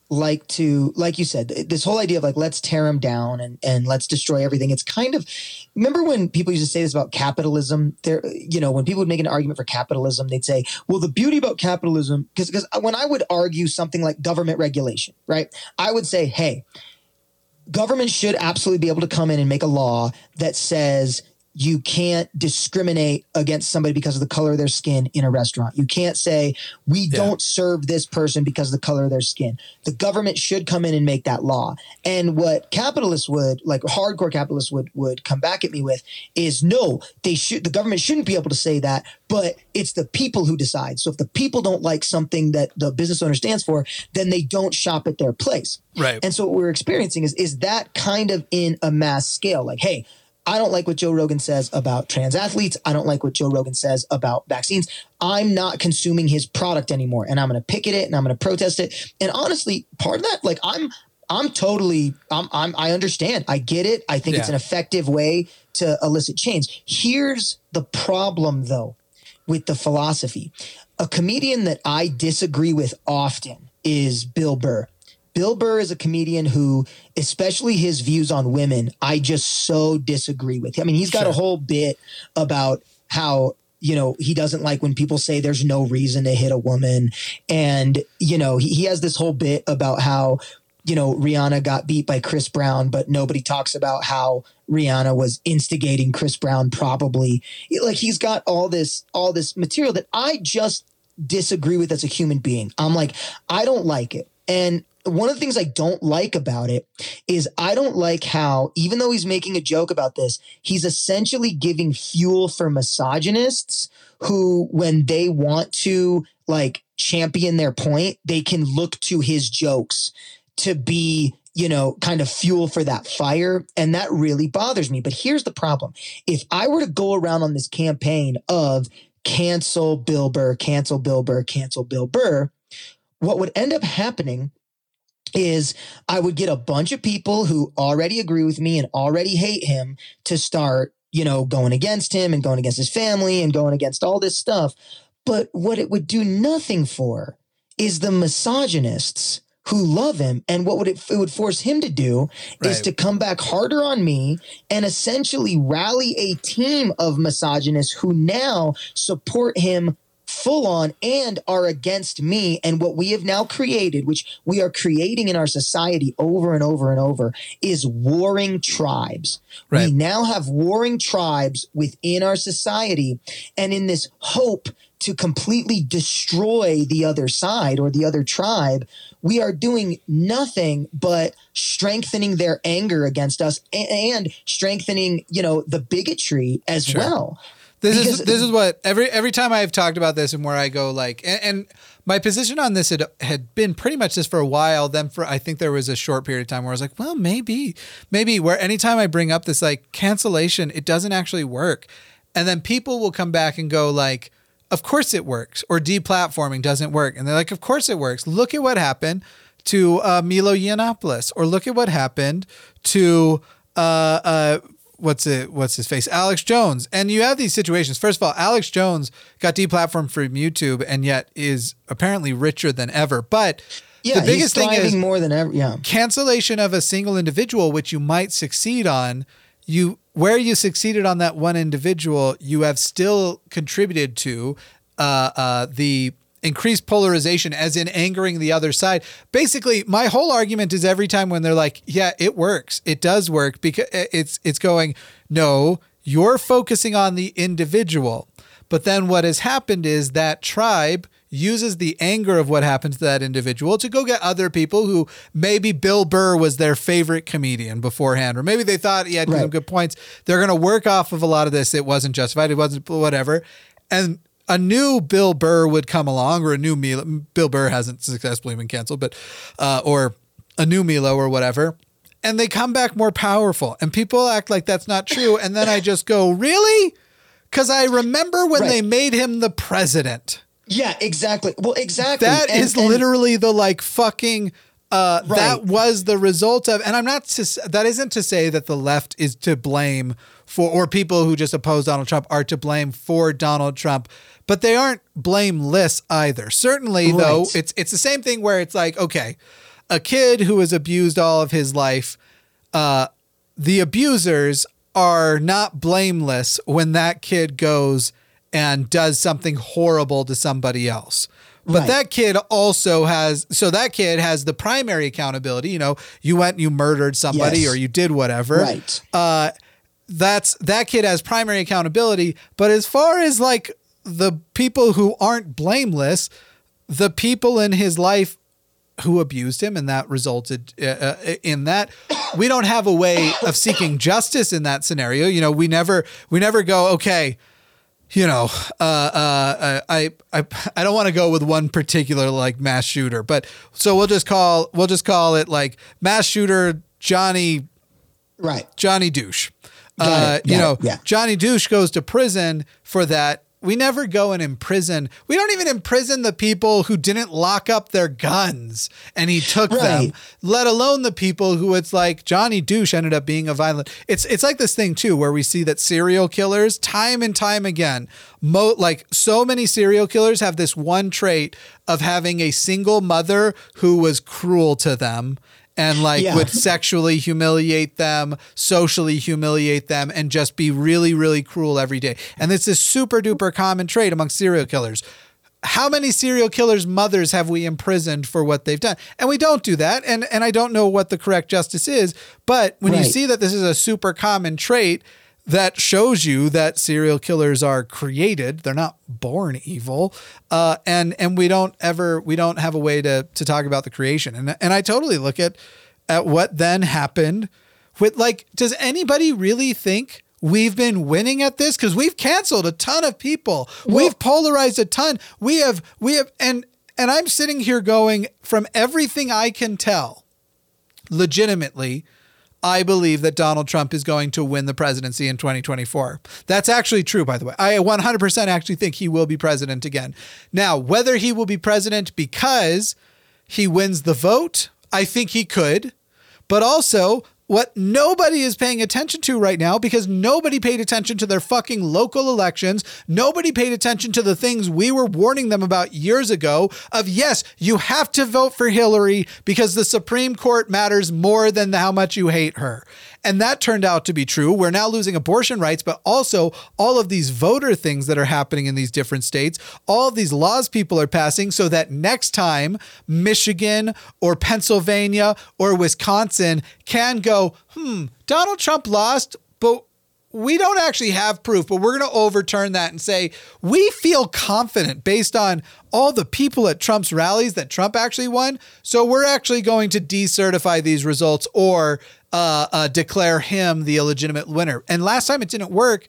like to like you said this whole idea of like let's tear them down and and let's destroy everything. It's kind of remember when people used to say this about capitalism? There you know when people would make an argument for capitalism they'd say well the beauty about capitalism because because when i would argue something like government regulation right? I would say hey government should absolutely be able to come in and make a law that says you can't discriminate against somebody because of the color of their skin in a restaurant. You can't say, we yeah. don't serve this person because of the color of their skin. The government should come in and make that law. And what capitalists would, like hardcore capitalists would, would come back at me with is no, they should, the government shouldn't be able to say that, but it's the people who decide. So if the people don't like something that the business owner stands for, then they don't shop at their place. Right. And so what we're experiencing is, is that kind of in a mass scale, like, hey, I don't like what Joe Rogan says about trans athletes. I don't like what Joe Rogan says about vaccines. I'm not consuming his product anymore and I'm going to picket it and I'm going to protest it. And honestly, part of that, like I'm, I'm totally, I'm, I'm, I understand. I get it. I think yeah. it's an effective way to elicit change. Here's the problem though with the philosophy. A comedian that I disagree with often is Bill Burr. Bill Burr is a comedian who, especially his views on women, I just so disagree with. I mean, he's got sure. a whole bit about how you know he doesn't like when people say there's no reason to hit a woman and you know he, he has this whole bit about how you know rihanna got beat by chris brown but nobody talks about how rihanna was instigating chris brown probably like he's got all this all this material that i just disagree with as a human being i'm like i don't like it and one of the things I don't like about it is I don't like how, even though he's making a joke about this, he's essentially giving fuel for misogynists who, when they want to like champion their point, they can look to his jokes to be you know, kind of fuel for that fire. And that really bothers me. But here's the problem. If I were to go around on this campaign of cancel Bill Burr, cancel Bill Burr, cancel Bill Burr, what would end up happening is I would get a bunch of people who already agree with me and already hate him to start, you know, going against him and going against his family and going against all this stuff. But what it would do nothing for is the misogynists who love him. And what would it, it would force him to do right. is to come back harder on me and essentially rally a team of misogynists who now support him full on and are against me and what we have now created, which we are creating in our society over and over and over, is warring tribes. Right. We now have warring tribes within our society. And in this hope to completely destroy the other side or the other tribe, we are doing nothing but strengthening their anger against us and, strengthening, you know, the bigotry as sure. well. This because, is this is what every every time I've talked about this and where I go like and, and my position on this had had been pretty much this for a while. Then for I think there was a short period of time where I was like, well, maybe, maybe where anytime I bring up this like cancellation, it doesn't actually work, and then people will come back and go like, of course it works, or deplatforming doesn't work, and they're like, of course it works. Look at what happened to uh, Milo Yiannopoulos, or look at what happened to uh, uh, what's it what's his face? Alex Jones. And you have these situations. First of all Alex Jones got deplatformed from YouTube and yet is apparently richer than ever. But yeah, the biggest thing is more than ever yeah. cancellation of a single individual which you might succeed on you where you succeeded on that one individual you have still contributed to uh, uh, the increased polarization as in angering the other side. Basically, my whole argument is every time when they're like, "Yeah, it works. It does work." Because it's it's going, "No, you're focusing on the individual." But then what has happened is that tribe uses the anger of what happened to that individual to go get other people who maybe Bill Burr was their favorite comedian beforehand, or maybe they thought he had right. some good points. They're going to work off of a lot of this. It wasn't justified. It wasn't whatever. And a new Bill Burr would come along, or a new Milo. Bill Burr hasn't successfully been canceled, but uh, or a new Milo or whatever, and they come back more powerful, and people act like that's not true, and then I just go, really? Because I remember when right. they made him the president. Yeah, exactly. Well, exactly. That and, is and, literally the like fucking. Uh, right. That was the result of, and I'm not. To, that isn't to say that the left is to blame for, or people who just oppose Donald Trump are to blame for Donald Trump but they aren't blameless either. Certainly, right. though, it's it's the same thing where it's like, okay, a kid who was abused all of his life, uh, the abusers are not blameless when that kid goes and does something horrible to somebody else. But right. that kid also has, so that kid has the primary accountability. You know, you went and you murdered somebody yes. or you did whatever. Right. Uh, that's that kid has primary accountability. But as far as like the people who aren't blameless, the people in his life who abused him, and that resulted uh, uh, in that. We don't have a way of seeking justice in that scenario. You know, we never we never go okay. You know, uh, uh, uh I I I don't want to go with one particular like mass shooter, but so we'll just call we'll just call it like mass shooter Johnny, right? Johnny douche. Uh, you know, yeah. Johnny douche goes to prison for that we never go and imprison. We don't even imprison the people who didn't lock up their guns and he took right. them, let alone the people who it's like Johnny Douche ended up being a violent. It's it's like this thing too where we see that serial killers time and time again, mo- like so many serial killers have this one trait of having a single mother who was cruel to them and like yeah. would sexually humiliate them, socially humiliate them, and just be really, really cruel every day. And it's a super duper common trait among serial killers. How many serial killers' mothers have we imprisoned for what they've done? And we don't do that. And and I don't know what the correct justice is, but when right. you see that this is a super common trait, that shows you that serial killers are created. They're not born evil. Uh, and and we don't ever we don't have a way to to talk about the creation. And and i totally look at at what then happened with like does anybody really think we've been winning at this? Because we've canceled a ton of people. Well, we've polarized a ton. We have we have and and i'm sitting here going from everything i can tell legitimately I believe that Donald Trump is going to win the presidency in 2024. That's actually true, by the way. I 100% actually think he will be president again. Now, whether he will be president because he wins the vote, I think he could. But also, what nobody is paying attention to right now because nobody paid attention to their fucking local elections. Nobody paid attention to the things we were warning them about years ago of yes, you have to vote for Hillary because the Supreme Court matters more than how much you hate her. And that turned out to be true. We're now losing abortion rights, but also all of these voter things that are happening in these different states, all of these laws people are passing so that next time Michigan or Pennsylvania or Wisconsin can go, hmm, Donald Trump lost, but we don't actually have proof, but we're going to overturn that and say we feel confident based on all the people at Trump's rallies that Trump actually won. So we're actually going to decertify these results or uh, uh, declare him the illegitimate winner. And last time it didn't work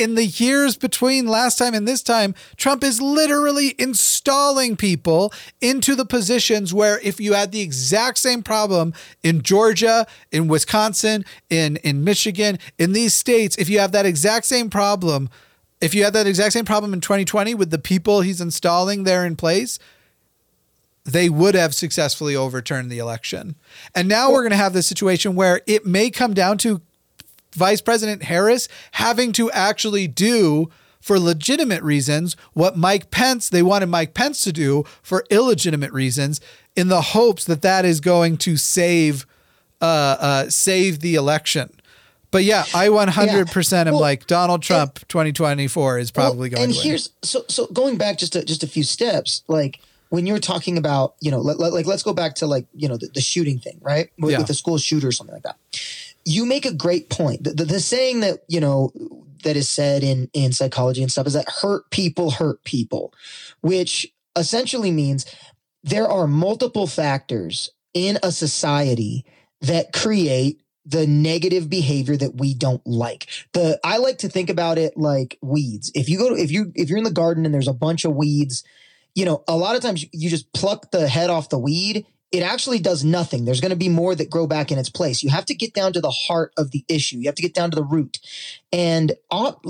in the years between last time and this time, Trump is literally installing people into the positions where if you had the exact same problem in Georgia, in Wisconsin, in, in Michigan, in these states, if you have that exact same problem, if you had that exact same problem in 2020 with the people he's installing there in place, they would have successfully overturned the election. And now we're going to have this situation where it may come down to Vice President Harris having to actually do for legitimate reasons what Mike Pence they wanted Mike Pence to do for illegitimate reasons in the hopes that that is going to save uh, uh, save the election. But yeah, I 100% am Well, like Donald Trump 2024 is probably Well, going and to win. here's so so going back just a, just a few steps like when you're talking about you know let, let- like let's go back to like you know the, the shooting thing right with, Yeah. with the school shooter or something like that you make a great point the, the, the saying that you know that is said in in psychology and stuff is that hurt people hurt people which essentially means there are multiple factors in a society that create the negative behavior that we don't like. The I like to think about it like weeds. If you go to if you if you're in the garden and there's a bunch of weeds, you know, a lot of times you just pluck the head off the weed. It actually does nothing. There's going to be more that grow back in its place. You have to get down to the heart of the issue. You have to get down to the root. And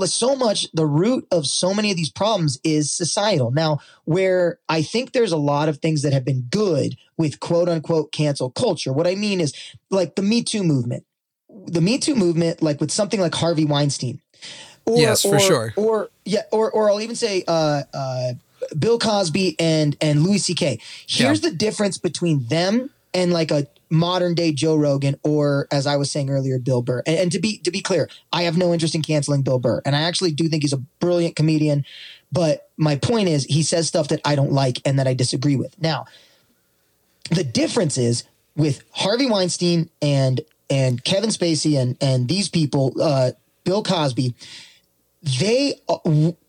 so much, the root of so many of these problems is societal. Now, where I think there's a lot of things that have been good with quote unquote cancel culture, what I mean is like the Me Too movement. The Me Too movement, like with something like Harvey Weinstein. Or, Yes, for or- sure. Or yeah, or or I'll even say uh, uh, Bill Cosby and and Louis C.K. Here's the difference between them and like a modern day Joe Rogan or as I was saying earlier, Bill Burr. And, and to be to be clear, I have no interest in canceling Bill Burr, and I actually do think he's a brilliant comedian. But my point is, he says stuff that I don't like and that I disagree with. Now, the difference is with Harvey Weinstein and and Kevin Spacey and and these people, uh, Bill Cosby, they uh,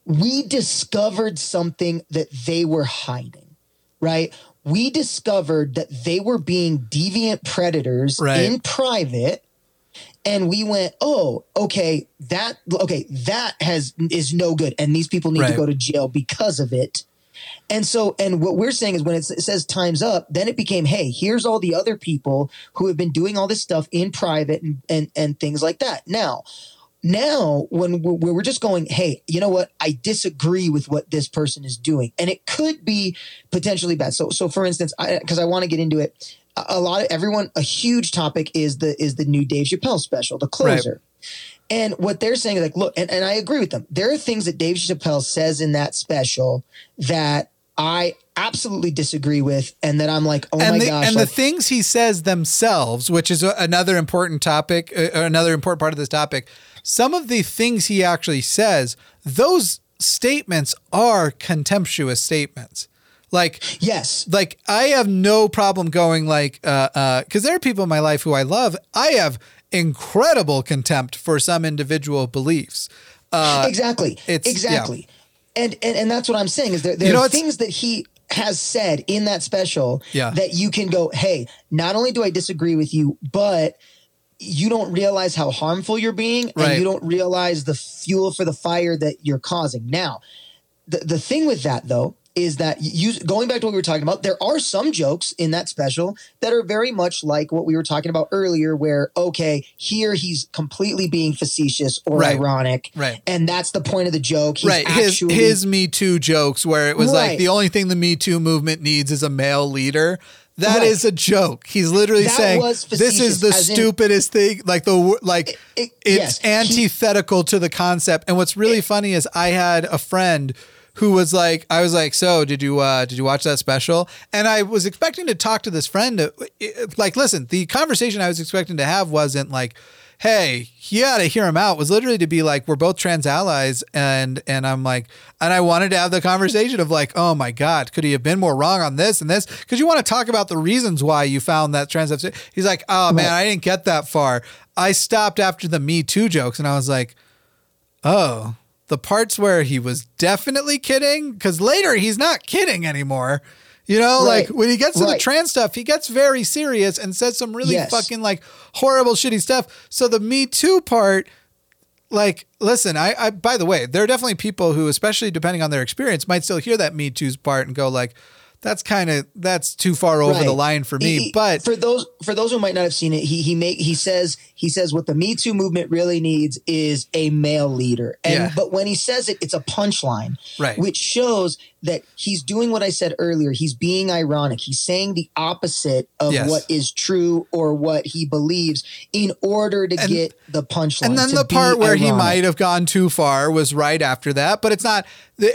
we discovered something that they were hiding, right? We discovered that they were being deviant predators Right. in private and we went, "Oh, okay, that okay, that has is no good and these people need Right. to go to jail because of it." And so, and what we're saying is when it says time's up, then it became, hey, here's all the other people who have been doing all this stuff in private and, and, and things like that. Now, now when we're, we're just going, hey, you know what? I disagree with what this person is doing. And it could be potentially bad. So, so for instance, I, cause I want to get into it. A, lot of everyone, a huge topic is the, is the new Dave Chappelle special, the closer. And what they're saying is like, look, and, and I agree with them. There are things that Dave Chappelle says in that special that I absolutely disagree with, and that I'm like, oh and my the, gosh, and like, the things he says themselves, which is another important topic, uh, another important part of this topic. Some of the things he actually says, those statements are contemptuous statements. Like yes, like I have no problem going like uh uh because there are people in my life who I love. I have incredible contempt for some individual beliefs. Uh exactly, it's- yeah. exactly, and, and and that's what I'm saying is there there You know, are things that he has said in that special Yeah. that you can go, hey, not only do I disagree with you, but you don't realize how harmful you're being, Right. and you don't realize the fuel for the fire that you're causing. Now, the the thing with that though is that you going back to what we were talking about there are some jokes in that special that are very much like what we were talking about earlier where okay here he's completely being facetious or Right. ironic Right. and that's the point of the joke he's right his actually his me too jokes where it was like the only thing the me too movement needs is a male leader That is a joke. He's literally That saying this is the as in- stupidest thing. Like the like It- it- it's yes, he- antithetical to the concept. And what's really funny is i had a friend who was like i was like so did you uh did you watch that special? And i was expecting to talk to this friend. Like listen the conversation i was expecting to have wasn't like hey you yeah to hear him out was literally to be like we're both trans allies and and i'm like and i wanted to have the conversation of like oh my god could he have been more wrong on this and this? Because you want to talk about the reasons why you found that trans he's like oh man i didn't get that far. I stopped after the me too jokes and i was like oh, the parts where he was definitely kidding, because later he's not kidding anymore. You know, Right. like when he gets to the trans stuff, he gets very serious and says some really Yes. fucking like horrible, shitty stuff. So the Me Too part, like, listen, I, I, by the way, there are definitely people who, especially depending on their experience, might still hear that Me Too's part and go like, that's kind of that's too far over Right. the line for me. He- but for those for those who might not have seen it, he he make he says he says what the Me Too movement really needs is a male leader. And Yeah. but when he says it, it's a punchline, Right. Which shows that he's doing what I said earlier. He's being ironic. He's saying the opposite of Yes. what is true or what he believes in order to And- get the punchline. And then the part where he might have gone too far was right after that, but it's not.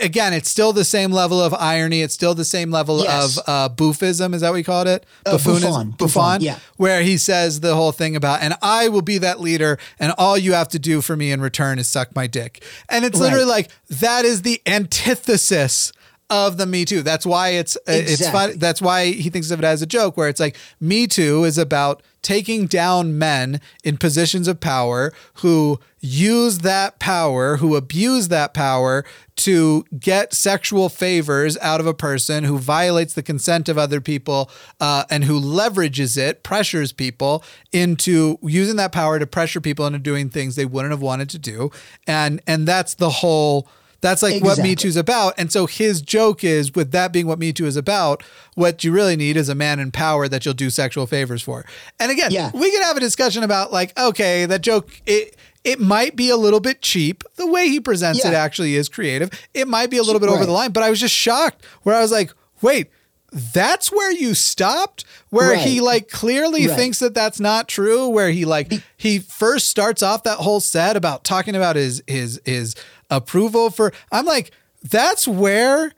Again, it's still the same level of irony. It's still the same level Yes. of uh, boofism. Is that what you called it? Uh, bouffon. Buffon. Yeah. Where he says the whole thing about, and I will be that leader, and all you have to do for me in return is suck my dick. And it's literally Right. like that is the antithesis of the Me Too. That's why it's uh, it's fun. That's why he thinks of it as a joke, where it's like Me Too is about taking down men in positions of power who use that power, who abuse that power to get sexual favors out of a person who violates the consent of other people uh, and who leverages it, pressures people into using that power to pressure people into doing things they wouldn't have wanted to do, and and that's the whole. That's like what Me Exactly. Too's about. And so his joke is with that being what Me Too is about, what you really need is a man in power that you'll do sexual favors for. And again, Yeah. we could have a discussion about like, okay, that joke it it might be a little bit cheap. The way he presents it actually is creative. It might be a little bit over the line, but I was just shocked where I was like, wait, that's where you stopped where he like clearly Right. thinks that that's not true where he like he first starts off that whole set about talking about his his his approval for i'm like that's where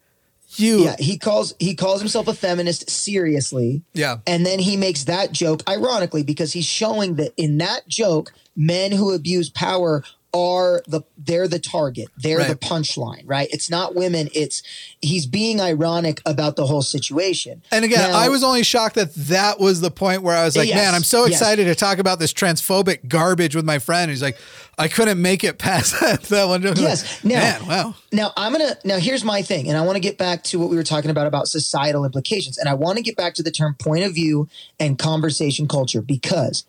you Yeah, he calls he calls himself a feminist seriously. Yeah. And then he makes that joke ironically because he's showing that in that joke, men who abuse power are the they're the target. They're the punchline, right? It's not women, it's he's being ironic about the whole situation. And again, Now- I was only shocked that that was the point where I was like, Yes, man, I'm so yes. excited to talk about this transphobic garbage with my friend. He's like, I couldn't make it past that, that one. Yes. Now- man, wow. Now I'm gonna now here's my thing, and I want to get back to what we were talking about about societal implications, and I want to get back to the term point of view and conversation culture because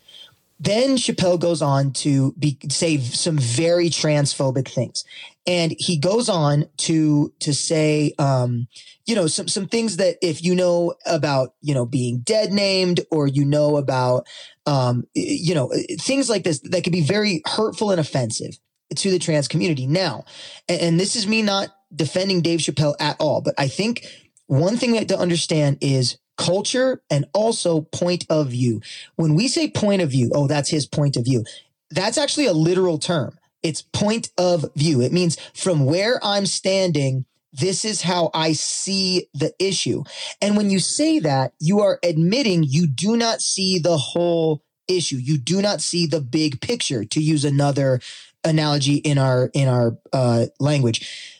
then Chappelle goes on to be say some very transphobic things, and he goes on to to say, um, you know, some some things that if you know about you know being dead named or you know about um, you know things like this that could be very hurtful and offensive to the trans community. Now, and, and this is me not defending Dave Chappelle at all, but I think one thing to understand is culture and also point of view. When we say point of view, oh, that's his point of view. That's actually a literal term. It's point of view. It means from where I'm standing, this is how I see the issue. And when you say that, you are admitting you do not see the whole issue. You do not see the big picture, to use another analogy in our in our uh, language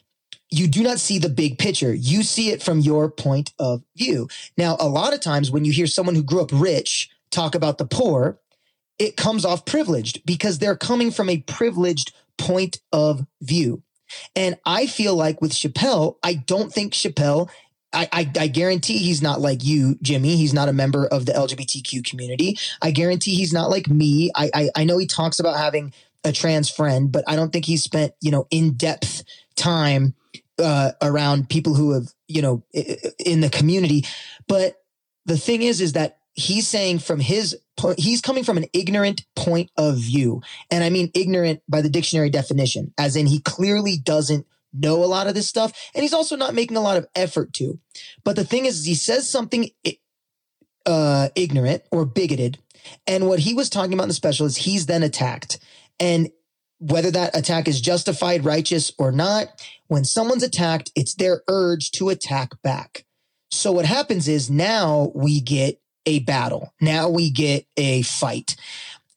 you do not see the big picture. You see it from your point of view. Now, a lot of times when you hear someone who grew up rich talk about the poor, it comes off privileged because they're coming from a privileged point of view. And I feel like with Chappelle, I don't think Chappelle, I, I, I guarantee he's not like you, Jimmy. He's not a member of the LGBTQ community. I guarantee he's not like me. I, I, I know he talks about having a trans friend, but I don't think he's spent, you know, in depth time uh, around people who have, you know, in the community. But the thing is, is that he's saying from his point, he's coming from an ignorant point of view. And I mean ignorant by the dictionary definition, as in he clearly doesn't know a lot of this stuff. And he's also not making a lot of effort to. But the thing is, he says something uh, ignorant or bigoted. And what he was talking about in the special is he's then attacked. And whether that attack is justified, righteous, or not, when someone's attacked, it's their urge to attack back. So what happens is now we get a battle. Now we get a fight.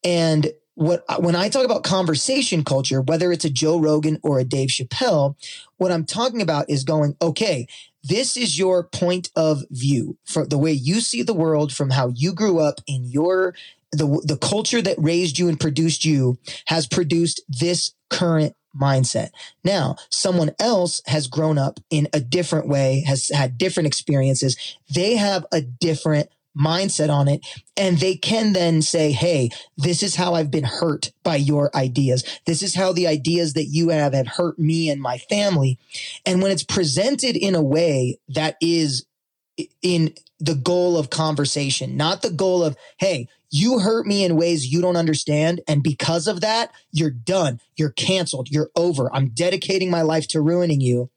And what when I talk about conversation culture, whether it's a Joe Rogan or a Dave Chappelle, what I'm talking about is going, okay, this is your point of view for the way you see the world from how you grew up in your the the culture that raised you and produced you has produced this current mindset. Now, someone else has grown up in a different way, has had different experiences. They have a different mindset on it. And they can then say, Hey, this is how I've been hurt by your ideas. This is how the ideas that you have have hurt me and my family. And when it's presented in a way that is in the goal of conversation, not the goal of, Hey, you hurt me in ways you don't understand. And because of that, you're done. You're canceled. You're over. I'm dedicating my life to ruining you.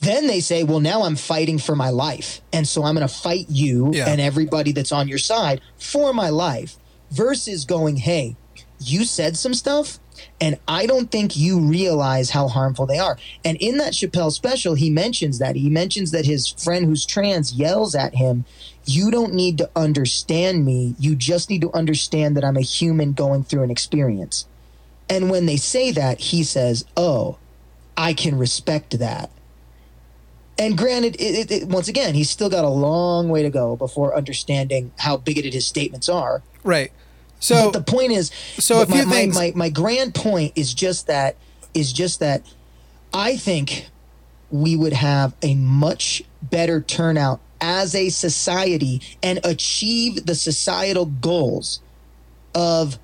Then they say, well, now I'm fighting for my life. And so I'm going to fight you Yeah. and everybody that's on your side for my life versus going, hey, you said some stuff and I don't think you realize how harmful they are. And in that Chappelle special, he mentions that. He mentions that his friend who's trans yells at him, You don't need to understand me. You just need to understand that I'm a human going through an experience. And when they say that, he says, Oh, I can respect that. And granted, it, it, it- once again, he's still got a long way to go before understanding how bigoted his statements are. Right. So but the point is, so a my, few my, things- my, my grand point is just that is just that I think we would have a much better turnout as a society and achieve the societal goals of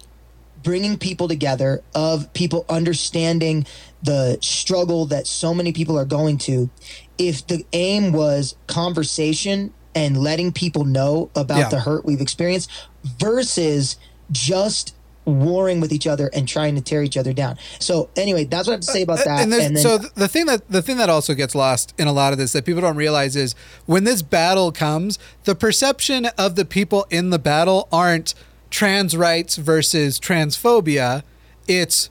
bringing people together, of people understanding the struggle that so many people are going to, if the aim was conversation and letting people know about Yeah. the hurt we've experienced versus just warring with each other and trying to tear each other down. So anyway, that's what I have to say about that. Uh, and, and then so the thing that the thing that also gets lost in a lot of this that people don't realize is when this battle comes, the perception of the people in the battle aren't trans rights versus transphobia. It's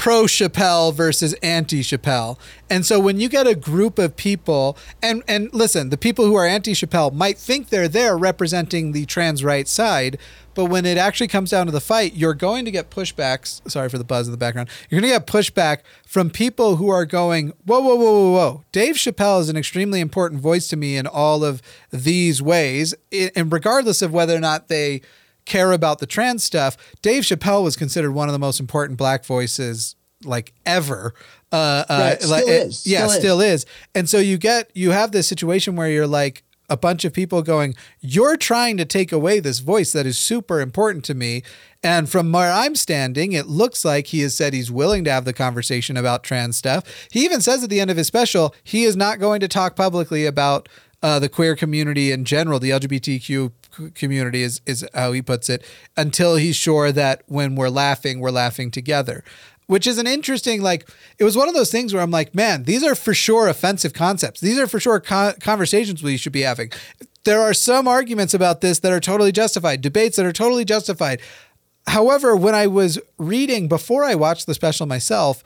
pro Chappelle versus anti Chappelle. And so when you get a group of people and and listen, the people who are anti Chappelle might think they're there representing the trans right side, but when it actually comes down to the fight, you're going to get pushbacks. Sorry for the buzz in the background. You're going to get pushback from people who are going, whoa, whoa, whoa, whoa, whoa. Dave Chappelle is an extremely important voice to me in all of these ways. And regardless of whether or not they care about the trans stuff, Dave Chappelle was considered one of the most important black voices like ever. Uh, uh, Right, still like, is, yeah, still is. still is. And so you get you have this situation where you're like a bunch of people going, you're trying to take away this voice that is super important to me. And from where I'm standing, it looks like he has said he's willing to have the conversation about trans stuff. He even says at the end of his special, he is not going to talk publicly about uh, the queer community in general, the LGBTQ community is is how he puts it, until he's sure that when we're laughing, we're laughing together. Which is an interesting, like, it was one of those things where I'm like, man, these are for sure offensive concepts. These are for sure co- conversations we should be having. There are some arguments about this that are totally justified, debates that are totally justified. However, when I was reading before I watched the special myself,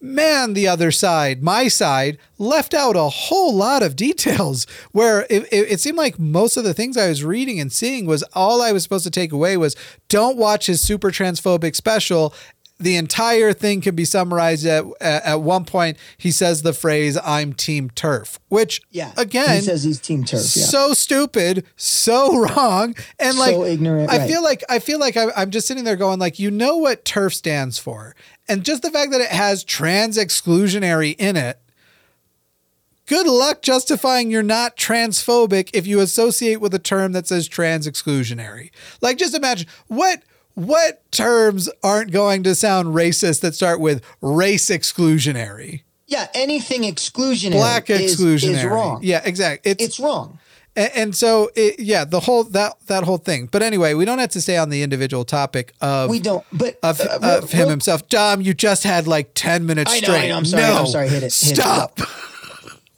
man, the other side, my side, left out a whole lot of details where it, it, it seemed like most of the things I was reading and seeing was all I was supposed to take away was don't watch his super transphobic special. The entire thing can be summarized at, at one point. He says the phrase "I'm Team TERF," which yeah, again he says he's team TERF. Yeah. so stupid, so wrong, and like So ignorant, I right. feel like I feel like I, I'm just sitting there going like, you know what TERF stands for, and just the fact that it has trans exclusionary in it. Good luck justifying you're not transphobic if you associate with a term that says trans exclusionary. Like, just imagine what what terms aren't going to sound racist that start with race exclusionary, yeah, anything exclusionary, black exclusionary. is wrong. Yeah, exactly. it's wrong. And, and so, it, yeah, the whole that that whole thing. But anyway, we don't have to stay on the individual topic of We don't. But of, uh, of him himself. Dom, you just had like ten minutes I know, straight. I know, I'm sorry, No, I'm sorry, hit it, hit it. Stop.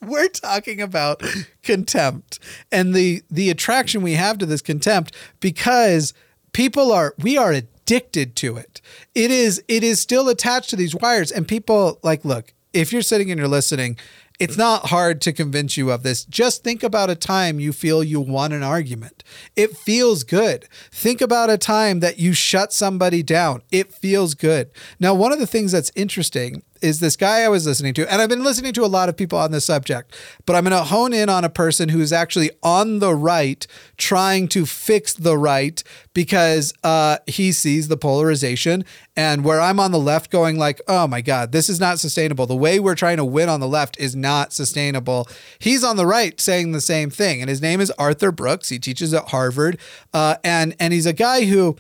We're talking about contempt and the the attraction we have to this contempt because people are we are addicted to it. It is it is still attached to these wires and people like look, if you're sitting and you're listening, it's not hard to convince you of this. Just think about a time you feel you won an argument. It feels good. Think about a time that you shut somebody down. It feels good. Now, one of the things that's interesting is this guy I was listening to, and I've been listening to a lot of people on this subject, but I'm going to hone in on a person who's actually on the right trying to fix the right because uh, he sees the polarization, and where I'm on the left going like, oh my god, this is not sustainable. The way we're trying to win on the left is not sustainable. He's on the right saying the same thing, and his name is Arthur Brooks. He teaches at Harvard, uh, and and he's a guy who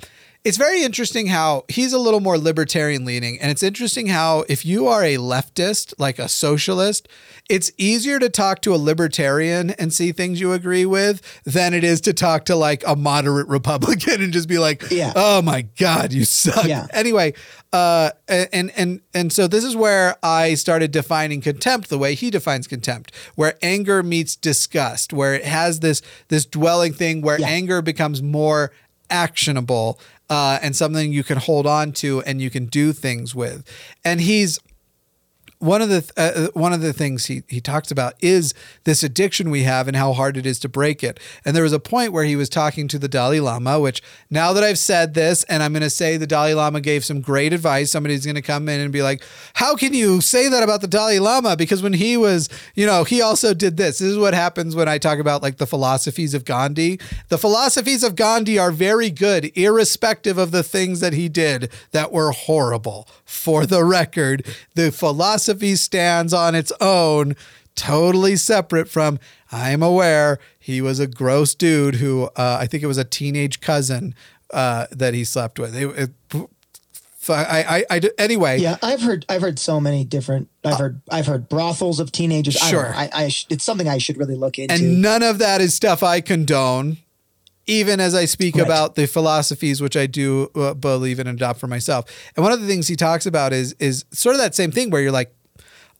it's very interesting how he's a little more libertarian leaning. And it's interesting how, if you are a leftist, like a socialist, it's easier to talk to a libertarian and see things you agree with than it is to talk to like a moderate Republican and just be like, Yeah. oh my God, you suck. Yeah. Anyway, uh, and, and, and so this is where I started defining contempt the way he defines contempt, where anger meets disgust, where it has this, this dwelling thing where Yeah. anger becomes more actionable uh, and something you can hold on to and you can do things with. And he's one of the uh, one of the things he he talks about is this addiction we have and how hard it is to break it. And there was a point where he was talking to the Dalai Lama, which now that I've said this, and I'm going to say the Dalai Lama gave some great advice. Somebody's going to come in and be like, "How can you say that about the Dalai Lama?" Because when he was, you know, he also did this. This is what happens when I talk about like the philosophies of Gandhi. The philosophies of Gandhi are very good, irrespective of the things that he did that were horrible. For the record, the philosophy stands on its own, totally separate from. I am aware he was a gross dude who uh, I think it was a teenage cousin uh, that he slept with. It, it, I, I, I, anyway. Yeah, I've heard I've heard so many different. I've heard I've heard brothels of teenagers. Sure. I, I sh- it's something I should really look into. And none of that is stuff I condone, even as I speak Right. about the philosophies which I do uh, believe in and adopt for myself. And one of the things he talks about is is sort of that same thing where you're like,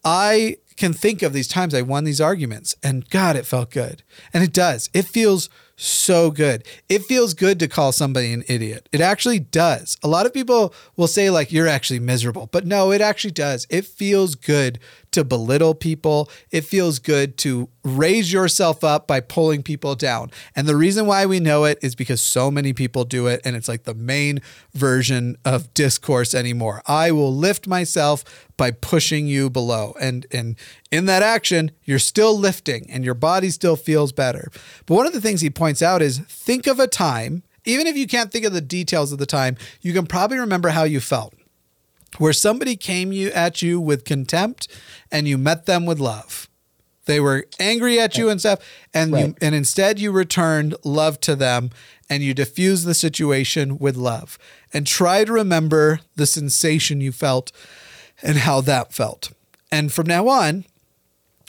I can think of these times I won these arguments, and God, it felt good, and it does. It feels so good. It feels good to call somebody an idiot. It actually does. A lot of people will say like you're actually miserable, but no, it actually does. It feels good to belittle people. It feels good to raise yourself up by pulling people down. And the reason why we know it is because so many people do it and it's like the main version of discourse anymore. I will lift myself by pushing you below. And and in that action, you're still lifting and your body still feels better. But one of the things he points out is think of a time, even if you can't think of the details of the time, you can probably remember how you felt where somebody came you at you with contempt and you met them with love. They were angry at you and stuff, and you, and instead you returned love to them and you diffused the situation with love. And try to remember the sensation you felt and how that felt. And from now on,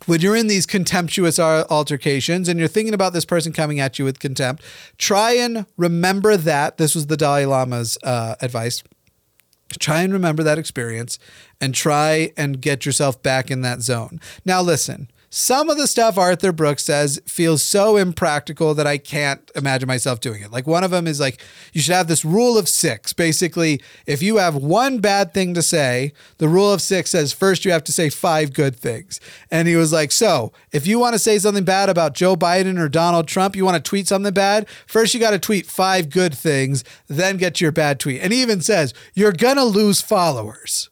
when you're in these contemptuous altercations and you're thinking about this person coming at you with contempt, try and remember that. This was the Dalai Lama's uh, advice try and remember that experience and try and get yourself back in that zone. Now, listen. Some of the stuff Arthur Brooks says feels so impractical that I can't imagine myself doing it. Like one of them is like, you should have this rule of six. Basically, if you have one bad thing to say, the rule of six says first you have to say five good things. And he was like, so if you want to say something bad about Joe Biden or Donald Trump, you want to tweet something bad, first you got to tweet five good things, then get your bad tweet. And he even says, you're going to lose followers.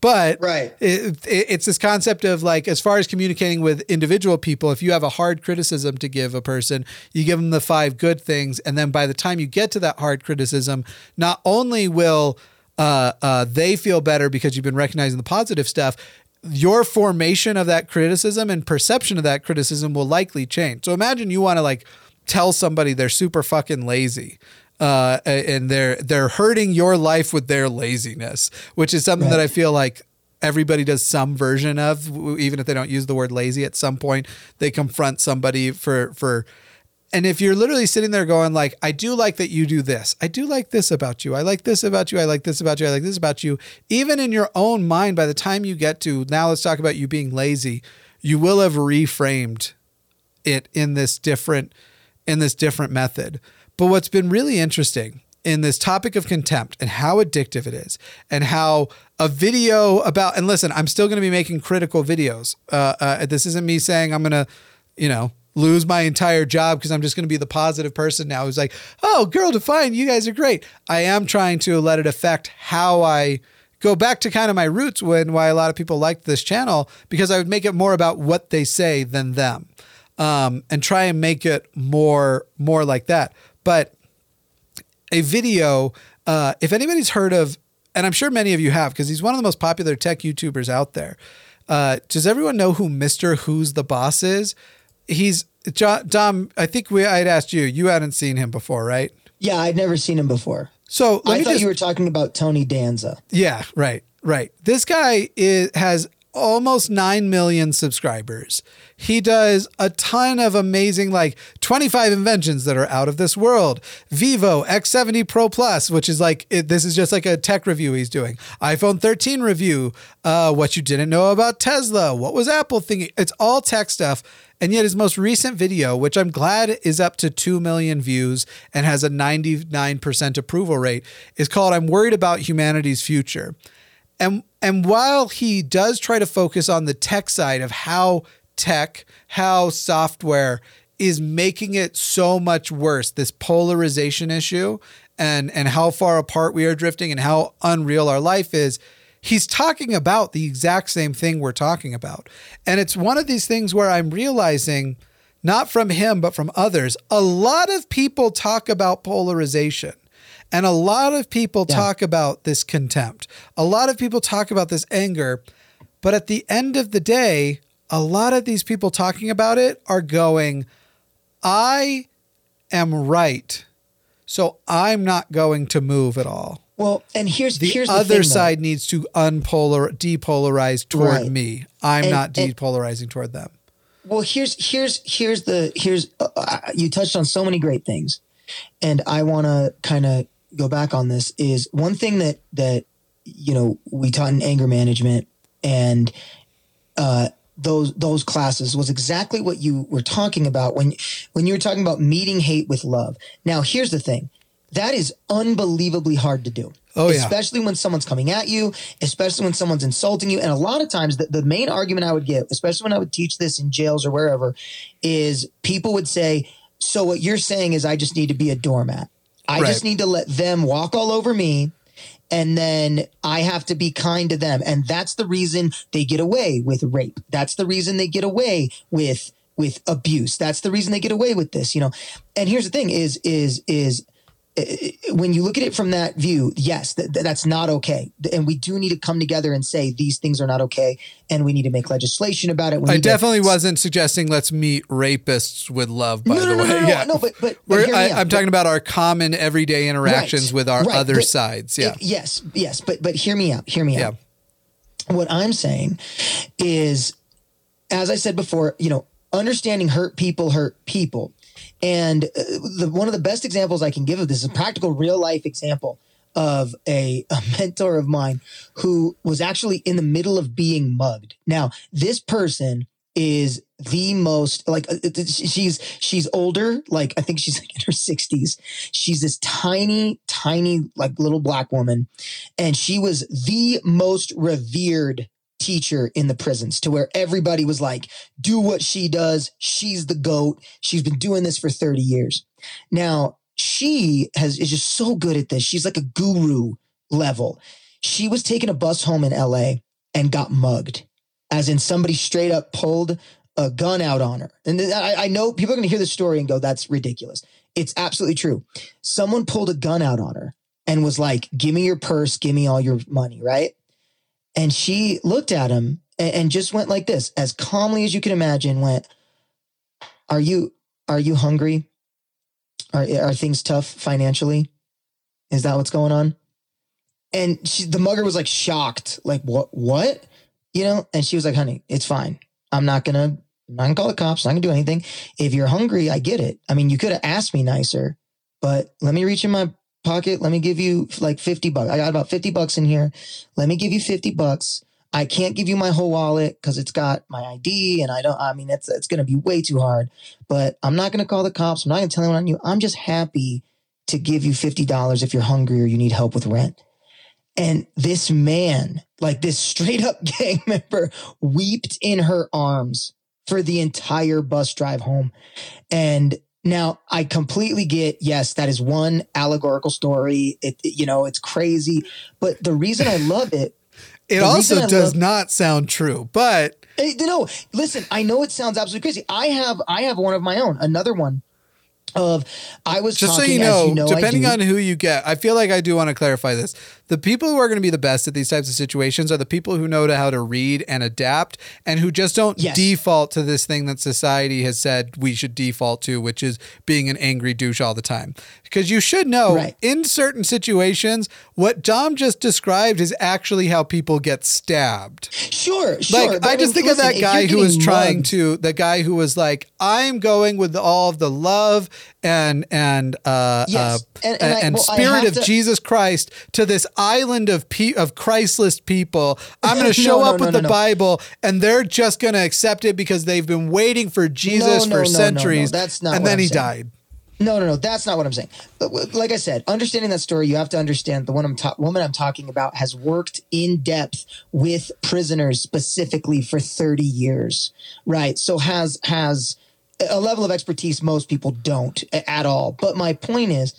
But Right. it, it, it's this concept of like, as far as communicating with individual people, if you have a hard criticism to give a person, you give them the five good things. And then by the time you get to that hard criticism, not only will uh, uh, they feel better because you've been recognizing the positive stuff, your formation of that criticism and perception of that criticism will likely change. So imagine you want to like tell somebody they're super fucking lazy. Uh, and they're they're hurting your life with their laziness, which is something that I feel like everybody does some version of, even if they don't use the word lazy. At some point, they confront somebody for for. And if you're literally sitting there going like, I do like that you do this. I do like this about you. I like this about you. I like this about you. I like this about you. Even in your own mind, by the time you get to now, let's talk about you being lazy, you will have reframed it in this different in this different method. But what's been really interesting in this topic of contempt and how addictive it is and how a video about and listen, I'm still going to be making critical videos. Uh, uh, this isn't me saying I'm going to, you know, lose my entire job because I'm just going to be the positive person now who's like, oh, Girl Defined you guys are great. I am trying to let it affect how I go back to kind of my roots when why a lot of people liked this channel because I would make it more about what they say than them, um, and try and make it more more like that. But a video, uh, if anybody's heard of, and I'm sure many of you have, because he's one of the most popular tech YouTubers out there. Uh, does everyone know who Mister Who's the Boss is? He's Dom. I think we I'd asked you. You hadn't seen him before, right? Yeah, I'd never seen him before. So I thought just, you were talking about Tony Danza. Yeah, right, right. This guy is has almost 9 million subscribers. He does a ton of amazing, like 25 inventions that are out of this world. Vivo X70 Pro Plus, which is like, it, this is just like a tech review he's doing. iPhone 13 review, uh, what you didn't know about Tesla, what was Apple thinking. It's all tech stuff. And yet his most recent video, which I'm glad is up to 2 million views and has a 99% approval rate, is called I'm Worried About Humanity's Future. And and while he does try to focus on the tech side of how tech, how software is making it so much worse, this polarization issue and and how far apart we are drifting and how unreal our life is, he's talking about the exact same thing we're talking about. And it's one of these things where I'm realizing not from him but from others, a lot of people talk about polarization and a lot of people yeah. talk about this contempt. A lot of people talk about this anger. But at the end of the day, a lot of these people talking about it are going, I am right. So I'm not going to move at all. Well, and here's the here's other the thing, side needs to unpolar depolarize toward right. me. I'm and, not depolarizing and, toward them. Well, here's here's here's the here's uh, uh you touched on so many great things, and I want to kind of go back on this is one thing that that you know we taught in anger management and uh, those those classes was exactly what you were talking about when when you were talking about meeting hate with love. Now here's the thing. That is unbelievably hard to do. Oh, yeah. Especially when someone's coming at you, especially when someone's insulting you. And a lot of times, the, the main argument I would give, especially when I would teach this in jails or wherever, is people would say, So what you're saying is I just need to be a doormat. I right. just need to let them walk all over me and then I have to be kind to them. And that's the reason they get away with rape. That's the reason they get away with with abuse. That's the reason they get away with this, you know. And here's the thing is is is when you look at it from that view, yes, th- that's not okay. And we do need to come together and say these things are not okay. And we need to make legislation about it. We I definitely to, wasn't suggesting let's meet rapists with love, by no, the no, way. No, no, yeah. no, but, but, but I, am talking about our common everyday interactions right, with our right, other sides. Yeah. It, yes, yes. But, but hear me out. Hear me yeah. out. What I'm saying is, as I said before, you know, understanding hurt people hurt people and uh, the, one of the best examples I can give of this is a practical real life example of a, a mentor of mine who was actually in the middle of being mugged. Now, this person is the most like uh, she's she's older. Like i think she's like in her 60s she's this tiny tiny like little black woman. And she was the most revered teacher in the prisons to where everybody was like, do what she does. She's the goat. She's been doing this for 30 years. Now, she has is just so good at this. She's like a guru level. She was taking a bus home in LA and got mugged, as in somebody straight up pulled a gun out on her. And I, I know people are going to hear the story and go, that's ridiculous. It's absolutely true. Someone pulled a gun out on her and was like, give me your purse, give me all your money, right? And she looked at him and, and just went like this, as calmly as you can imagine, went, Are you are you hungry? Are are things tough financially? Is that what's going on? And she, the mugger was like shocked, like what what? You know, and she was like, honey, it's fine. I'm not gonna I'm not gonna call the cops, not gonna do anything. If you're hungry, I get it. I mean, you could have asked me nicer, but let me reach in my pocket. Let me give you like 50 bucks. I got about 50 bucks in here. Let me give you 50 bucks. I can't give you my whole wallet because it's got my ID and I don't, I mean, it's, it's going to be way too hard, but I'm not going to call the cops. I'm not going to tell anyone on you. I'm just happy to give you $50 if you're hungry or you need help with rent. And this man, like this straight up gang member, wept in her arms for the entire bus drive home. And Now, I completely get, yes, that is one allegorical story. It, it- you know, it's crazy. But the reason I love it, It also does love- not sound true, but eh, no, listen, I know it sounds absolutely crazy. I have, I have one of my own, another one of, I was just so you know, you know, depending on who you get, I feel like I do want to clarify this. The people who are going to be the best at these types of situations are the people who know how to read and adapt and who just don't Yes. default to this thing that society has said we should default to, which is being an angry douche all the time. Because you should know Right. in certain situations, what Dom just described is actually how people get stabbed. Sure, sure. Like I just think listen, of that guy who was getting trying to the guy who was like, I'm going with all of the love and and uh, Yes, uh, and- and I- and well, spirit of to- Jesus Christ to this island of pe- of Christless people. I'm going to show no, up no, with no, the. Bible, and they're just going to accept it because they've been waiting for Jesus for centuries. That's not And then I'm he saying. died. No, no, no. That's not what I'm saying. Uh, like I said, understanding that story, you have to understand the one I'm ta- woman I'm talking about has worked in depth with prisoners specifically for 30 years, right? So has has a level of expertise most people don't at all. But my point is,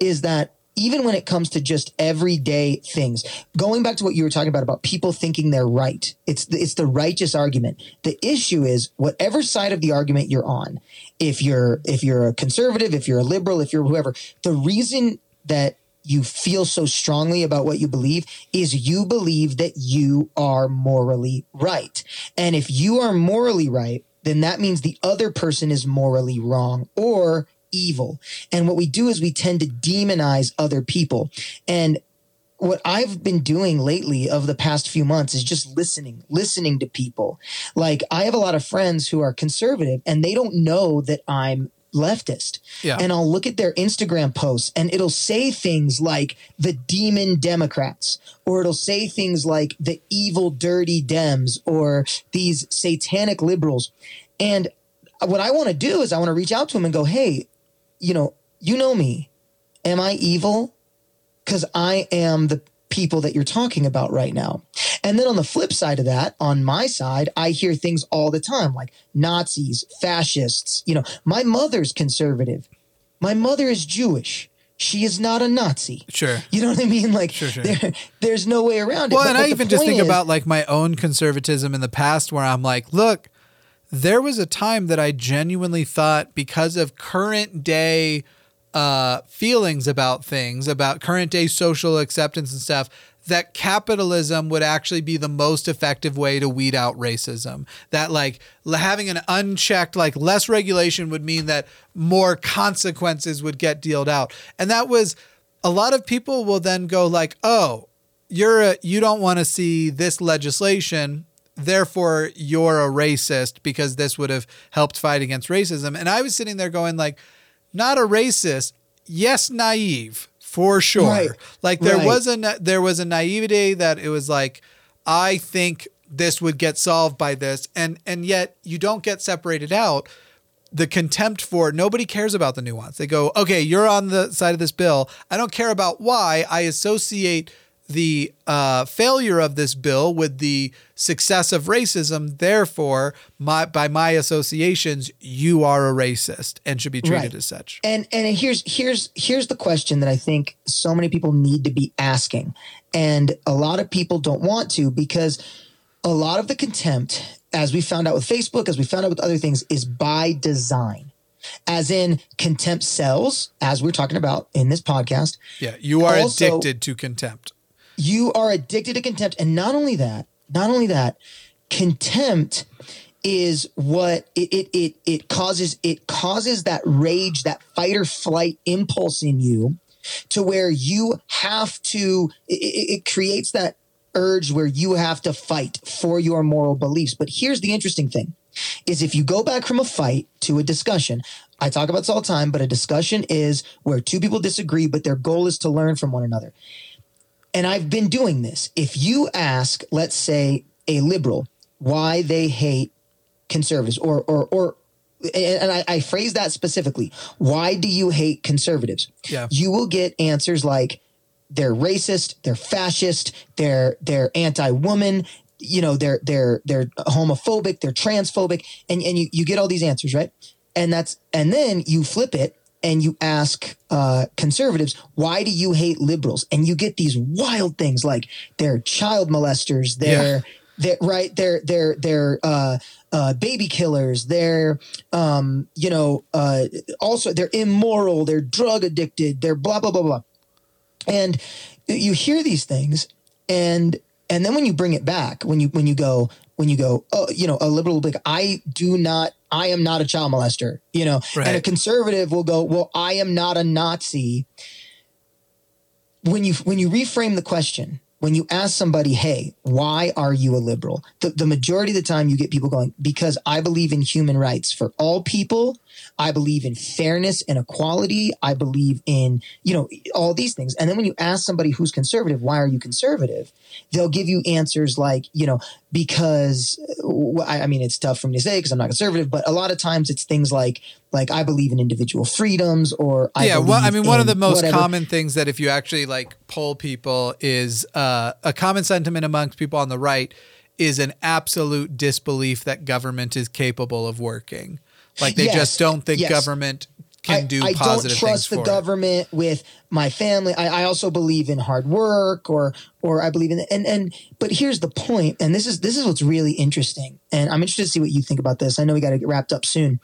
is that even when it comes to just everyday things, going back to what you were talking about about people thinking they're right, it's the, it's the righteous argument. The issue is whatever side of the argument you're on. If you're if you're a conservative, if you're a liberal, if you're whoever, the reason that you feel so strongly about what you believe is you believe that you are morally right. And if you are morally right, then that means the other person is morally wrong or evil. And what we do is we tend to demonize other people. And what I've been doing lately of the past few months is just listening, listening to people. Like I have a lot of friends who are conservative and they don't know that I'm leftist. Yeah. And I'll look at their Instagram posts and it'll say things like the demon Democrats, or it'll say things like the evil, dirty Dems, or these satanic liberals. And what I want to do is I want to reach out to them and go, hey, you know, you know me. Am I evil? Because I am the people that you're talking about right now. And then on the flip side of that, on my side, I hear things all the time like Nazis, fascists. You know, my mother's conservative. My mother is Jewish. She is not a Nazi. Sure. You know what I mean? Like, Sure, sure. There, there's no way around it. Well, But- and but I even just think is- about like my own conservatism in the past where I'm like, look, there was a time that I genuinely thought because of current day uh, feelings about things, about current day social acceptance and stuff, that capitalism would actually be the most effective way to weed out racism. That like having an unchecked, like less regulation would mean that more consequences would get dealt out. And that was a lot of people will then go like, oh, you're a, you don't want to see this legislation therefore you're a racist because this would have helped fight against racism and i was sitting there going like not a racist yes naive for sure Right. like there Right. was a there was a naivety that it was like i think this would get solved by this and and yet you don't get separated out the contempt for nobody cares about the nuance. They go, okay, you're on the side of this bill. I don't care about why. I associate the uh, failure of this bill with the success of racism. Therefore, my by my associations, you are a racist and should be treated Right. as such. And and here's here's here's the question that I think so many people need to be asking, and a lot of people don't want to because a lot of the contempt, as we found out with Facebook, as we found out with other things, is by design. As in, contempt sells, as we're talking about in this podcast. Yeah, you are Also- addicted to contempt. You are addicted to contempt. And not only that, not only that, contempt is what it it it, it causes it causes that rage, that fight or flight impulse in you to where you have to it, it creates that urge where you have to fight for your moral beliefs. But here's the interesting thing is if you go back from a fight to a discussion, I talk about this all the time, but a discussion is where two people disagree, but their goal is to learn from one another. And I've been doing this. If you ask, let's say, a liberal why they hate conservatives, or or or and I, I phrase that specifically, why do you hate conservatives? Yeah. You will get answers like they're racist, they're fascist, they're they're anti-woman, you know, they're they're they're homophobic, they're transphobic, and, and you, you get all these answers, right? and that's and then you flip it and you ask uh, conservatives, why do you hate liberals? And you get these wild things like they're child molesters, they're, yeah. they're right, they're they're they're uh, uh, baby killers, they're um, you know uh, also they're immoral, they're drug addicted, they're blah blah blah blah, and you hear these things, and and then when you bring it back, when you when you go when you go, oh, you know, a liberal will be like, I do not I am not a child molester, you know, right. and a conservative will go, well, I am not a Nazi. When you when you reframe the question, when you ask somebody, hey, why are you a liberal? The, the majority of the time you get people going, because I believe in human rights for all people. I believe in fairness and equality. I believe in, you know, all these things. And then when you ask somebody who's conservative, why are you conservative? They'll give you answers like, you know, because I mean, it's tough for me to say because I'm not conservative, but a lot of times it's things like, like I believe in individual freedoms or I yeah. Well, I mean, one of the most whatever. common things that if you actually like poll people is uh, a common sentiment amongst people on the right is an absolute disbelief that government is capable of working. Like they yes, just don't think yes. government can do I, I don't trust the government it. with my family. I, I, also believe in hard work, or or I believe in and and. But here's the point, and this is this is what's really interesting, and I'm interested to see what you think about this. I know we got to get wrapped up soon.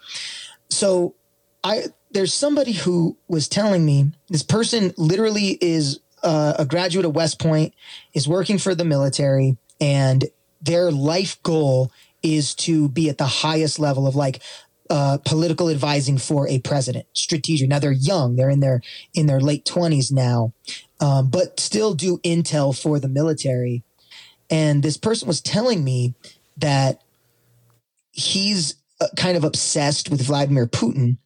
So, I there's somebody who was telling me this person literally is uh, a graduate of West Point, is working for the military, and their life goal is to be at the highest level of like uh, political advising for a president, strategic. Now they're young; they're in their in their late twenties now, um, but still do intel for the military. And this person was telling me that he's uh, kind of obsessed with Vladimir Putin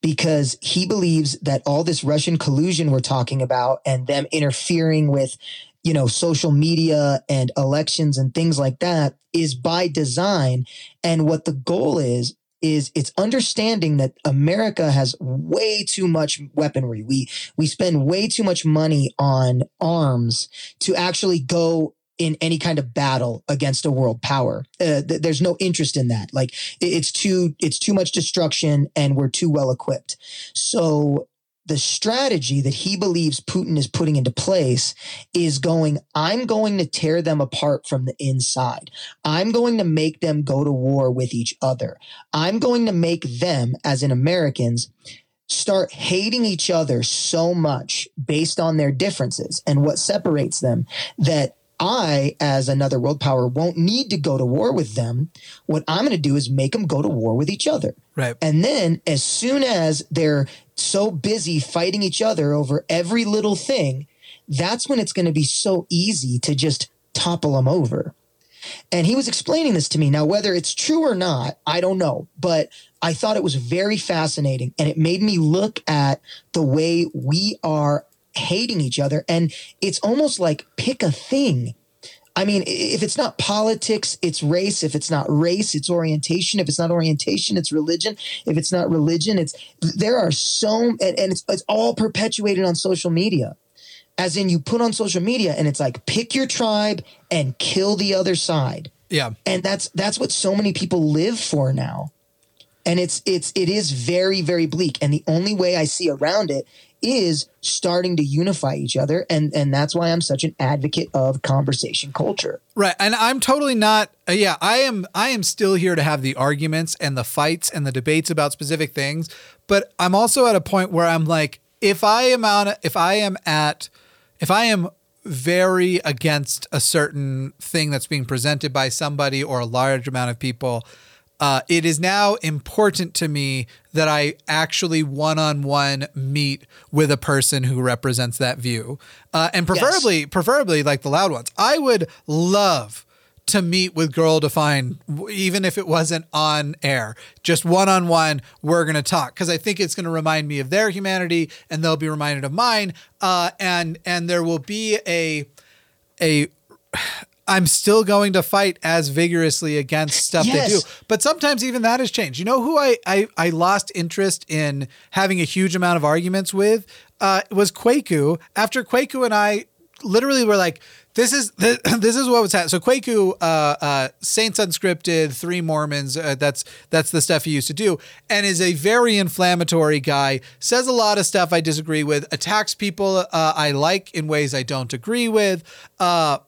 because he believes that all this Russian collusion we're talking about and them interfering with you know social media and elections and things like that is by design and what the goal is is it's understanding that America has way too much weaponry. We we spend way too much money on arms to actually go in any kind of battle against a world power. Uh, th- there's no interest in that. Like it's too it's too much destruction and we're too well equipped. So the strategy that he believes Putin is putting into place is going, I'm going to tear them apart from the inside. I'm going to make them go to war with each other. I'm going to make them, as in Americans, start hating each other so much based on their differences and what separates them that I, as another world power, won't need to go to war with them. What I'm going to do is make them go to war with each other. Right. And then, as soon as they're so busy fighting each other over every little thing, that's when it's going to be so easy to just topple them over. And he was explaining this to me. Now, whether it's true or not, I don't know, but I thought it was very fascinating. And it made me look at the way we are hating each other. And it's almost like pick a thing. I mean, if it's not politics, it's race. If it's not race, it's orientation. If it's not orientation, it's religion. If it's not religion, it's there are so and, and it's it's all perpetuated on social media. As in you put on social media and it's like pick your tribe and kill the other side. Yeah. And that's that's what so many people live for now. And it's it's it is very very bleak and the only way I see around it is starting to unify each other and and that's why I'm such an advocate of conversation culture. Right. And I'm totally not uh, yeah, I am I am still here to have the arguments and the fights and the debates about specific things, but I'm also at a point where I'm like if I am on if I am at if I am very against a certain thing that's being presented by somebody or a large amount of people, uh, it is now important to me that I actually one on one meet with a person who represents that view, uh, and preferably, yes. preferably like the loud ones. I would love to meet with Girl Defined, even if it wasn't on air, just one on one. We're gonna talk because I think it's gonna remind me of their humanity, and they'll be reminded of mine. Uh, and and there will be a a I'm still going to fight as vigorously against stuff yes. they do. But sometimes even that has changed. You know who I, I, I lost interest in having a huge amount of arguments with uh, was Kwaku. After Kwaku and I literally were like, this is this, this is what was happening. So Kwaku, uh, uh, Saints Unscripted, Three Mormons. Uh, that's that's the stuff he used to do, and is a very inflammatory guy. Says a lot of stuff I disagree with. Attacks people uh, I like in ways I don't agree with. Uh,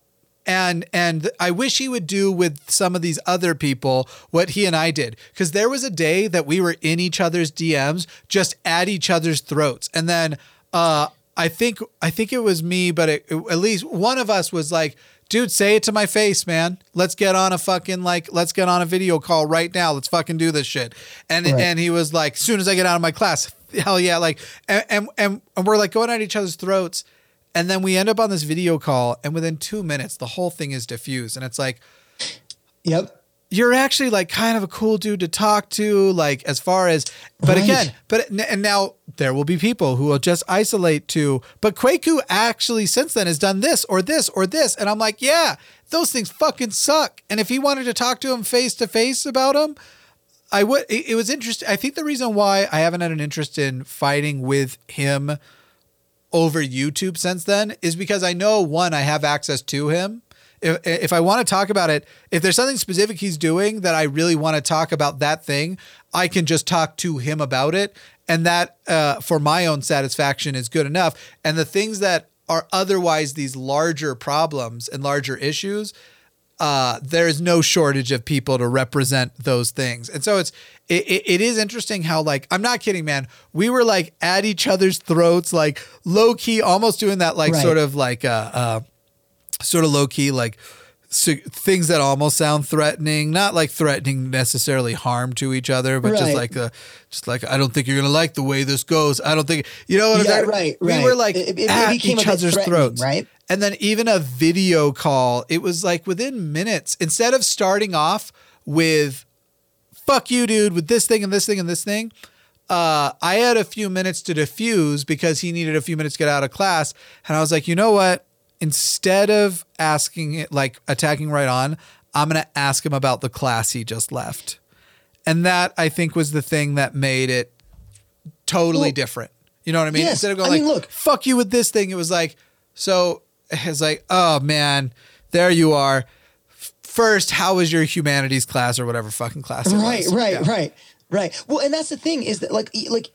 and and I wish he would do with some of these other people what he and I did. Because there was a day that we were in each other's DMs just at each other's throats. And then uh I think I think it was me but it, it- at least one of us was like dude say it to my face man. Let's get on a fucking like let's get on a video call right now. Let's fucking do this shit. And Right. and he was like as soon as I get out of my class. Hell yeah like and and, and we're like going at each other's throats and then we end up on this video call, and within two minutes, the whole thing is diffused. And it's like, Yep. you're actually like kind of a cool dude to talk to, like as far as, but Right. again, but and now there will be people who will just isolate to, but Kwaku actually since then has done this or this or this. And I'm like, yeah, those things fucking suck. And if he wanted to talk to him face to face about them, I would. It, it was interesting. I think the reason why I haven't had an interest in fighting with him over YouTube since then is because I know one, I have access to him. If, if I want to talk about it, if there's something specific he's doing that I really want to talk about that thing, I can just talk to him about it. And that, uh, for my own satisfaction, is good enough. And the things that are otherwise these larger problems and larger issues, uh, there is no shortage of people to represent those things. And so it's it, it, it is interesting how like I'm not kidding, man. We were like at each other's throats, like low key, almost doing that like Right. sort of like uh, uh sort of low key like so, things that almost sound threatening, not like threatening necessarily harm to each other, but just like a, just like I don't think you're gonna like the way this goes. I don't think you know what Yeah, saying. right, We were like It- it- it at each other's throats, right? And then even a video call, it was like within minutes, instead of starting off with fuck you, dude, with this thing and this thing and this thing, uh, I had a few minutes to diffuse because he needed a few minutes to get out of class. And I was like, you know what? Instead of asking it, like attacking right on, I'm going to ask him about the class he just left. And that I think was the thing that made it totally Well, different. You know what I mean? yes. Instead of going I like, mean, look. fuck you with this thing, it was like, so it's like, oh man, there you are. First, how was your humanities class or whatever fucking class right right Yeah. right right well and that's the thing is that like like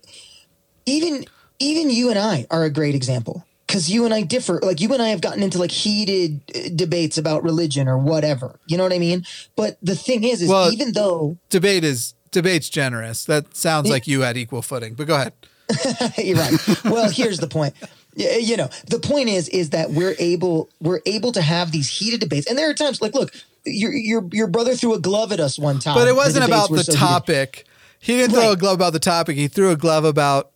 even even you and i are a great example because you and i differ like you and i have gotten into like heated uh, debates about religion or whatever you know what i mean but the thing is is Well- even though Debate is debate's generous. That sounds like you had equal footing. But go ahead. You're right. Well, here's the point. Y- eh, You know, the point is is that we're able we're able to have these heated debates, and there are times like, look, your your your brother threw a glove at us one time, But it wasn't debates about the so heated. topic. He didn't throw a glove about the topic. He threw a glove about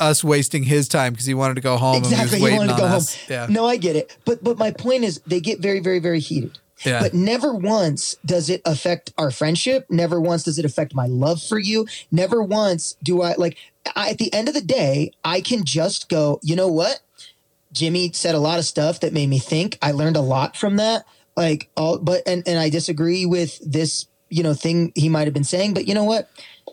us wasting his time because he wanted to go home Exactly, and he he wanted to go home. Yeah. No, I get it, but but my point is, they get very very very heated. Yeah. But never once does it affect our friendship. Never once does it affect my love for you. Never once do I like. I, at the end of the day, I can just go. You know what? Jimmy said a lot of stuff that made me think. I learned a lot from that. Like all, but and and I disagree with this, you know, thing he might have been saying. But you know what?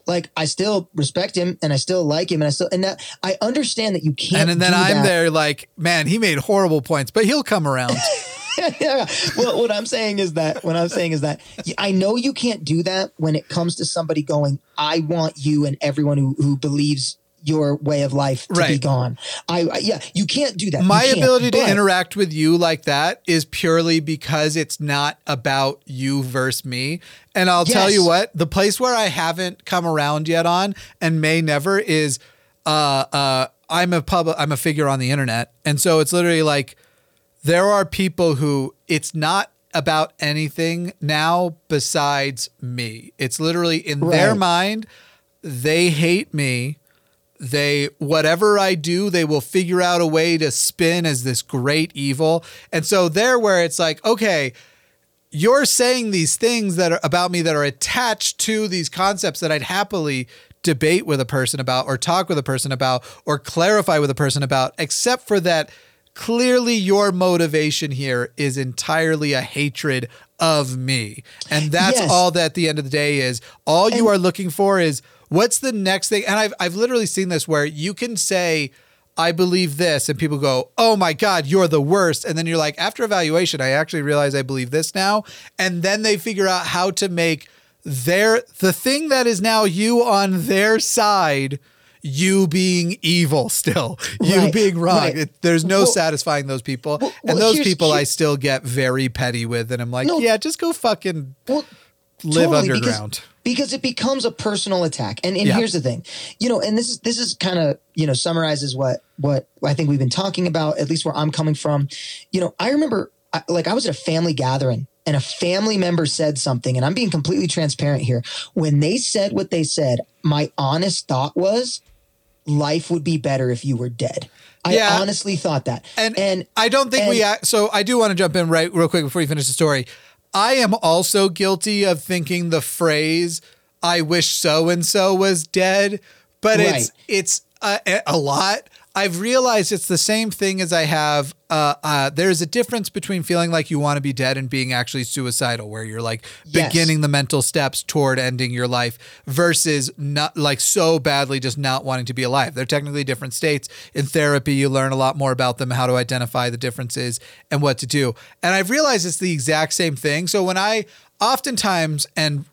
Like I still respect him and I still like him and I still and that I understand that you can't. and, then do I'm that. there like, man, he made horrible points, but he'll come around. yeah. Well, what I'm saying is that what I'm saying is that I know you can't do that when it comes to somebody going, I want you and everyone who, who believes your way of life to be gone. I, I yeah, you can't do that. My ability to But- interact with you like that is purely because it's not about you versus me. And I'll tell you what, the place where I haven't come around yet on and may never is uh uh I'm a public I'm a figure on the internet. And so it's literally like there are people who it's not about anything now besides me. It's literally in their mind, they hate me. They whatever I do, they will figure out a way to spin as this great evil. And so there where it's like, okay, you're saying these things that are about me that are attached to these concepts that I'd happily debate with a person about or talk with a person about or clarify with a person about, except for that clearly your motivation here is entirely a hatred of me. And that's Yes. all that at the end of the day is. All you And- are looking for is what's the next thing? And I've I've literally seen this where you can say I believe this, and people go, "Oh my God, you're the worst," and then you're like, after evaluation, I actually realize I believe this now, and then they figure out how to make their the thing that is now you on their side you being evil still you Right, being wrong right. It- there's no Well- satisfying those people well, and well, those here's- people i still get very petty with and i'm like No. yeah just go fucking Well, live totally, because- underground because it becomes a personal attack. And and Yeah. here's the thing, you know, and this is this is kind of you know summarizes what what I think we've been talking about, at least where I'm coming from. You know, I remember I, like I was at a family gathering and a family member said something, and I'm being completely transparent here. When they said what they said, my honest thought was, life would be better if you were dead. I Yeah. honestly thought that, And, and I don't think we. and- Act, so I do want to jump in right real quick before you finish the story. I am also guilty of thinking the phrase "I wish so and so was dead," but it's it's uh, a, a lot. I've realized it's the same thing as I have. Uh, uh, there's a difference between feeling like you want to be dead and being actually suicidal, where you're like Yes. beginning the mental steps toward ending your life versus not like so badly just not wanting to be alive. They're technically different states. In therapy, you learn a lot more about them, how to identify the differences and what to do. And I've realized it's the exact same thing. So when I oftentimes, and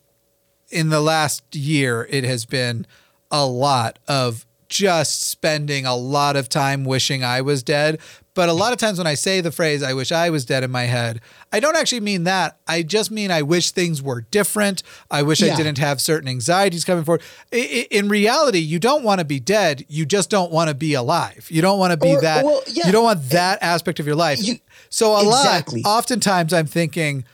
in the last year, it has been a lot of just spending a lot of time wishing I was dead. But a lot of times when I say the phrase, I wish I was dead in my head, I don't actually mean that. I just mean I wish things were different. I wish I didn't have certain anxieties coming forward. In reality, you don't want to be dead. You just don't want to be alive. You don't want to be Or- that. well, yeah. You don't want that aspect of your life. You- so a Exactly. lot, oftentimes I'm thinking,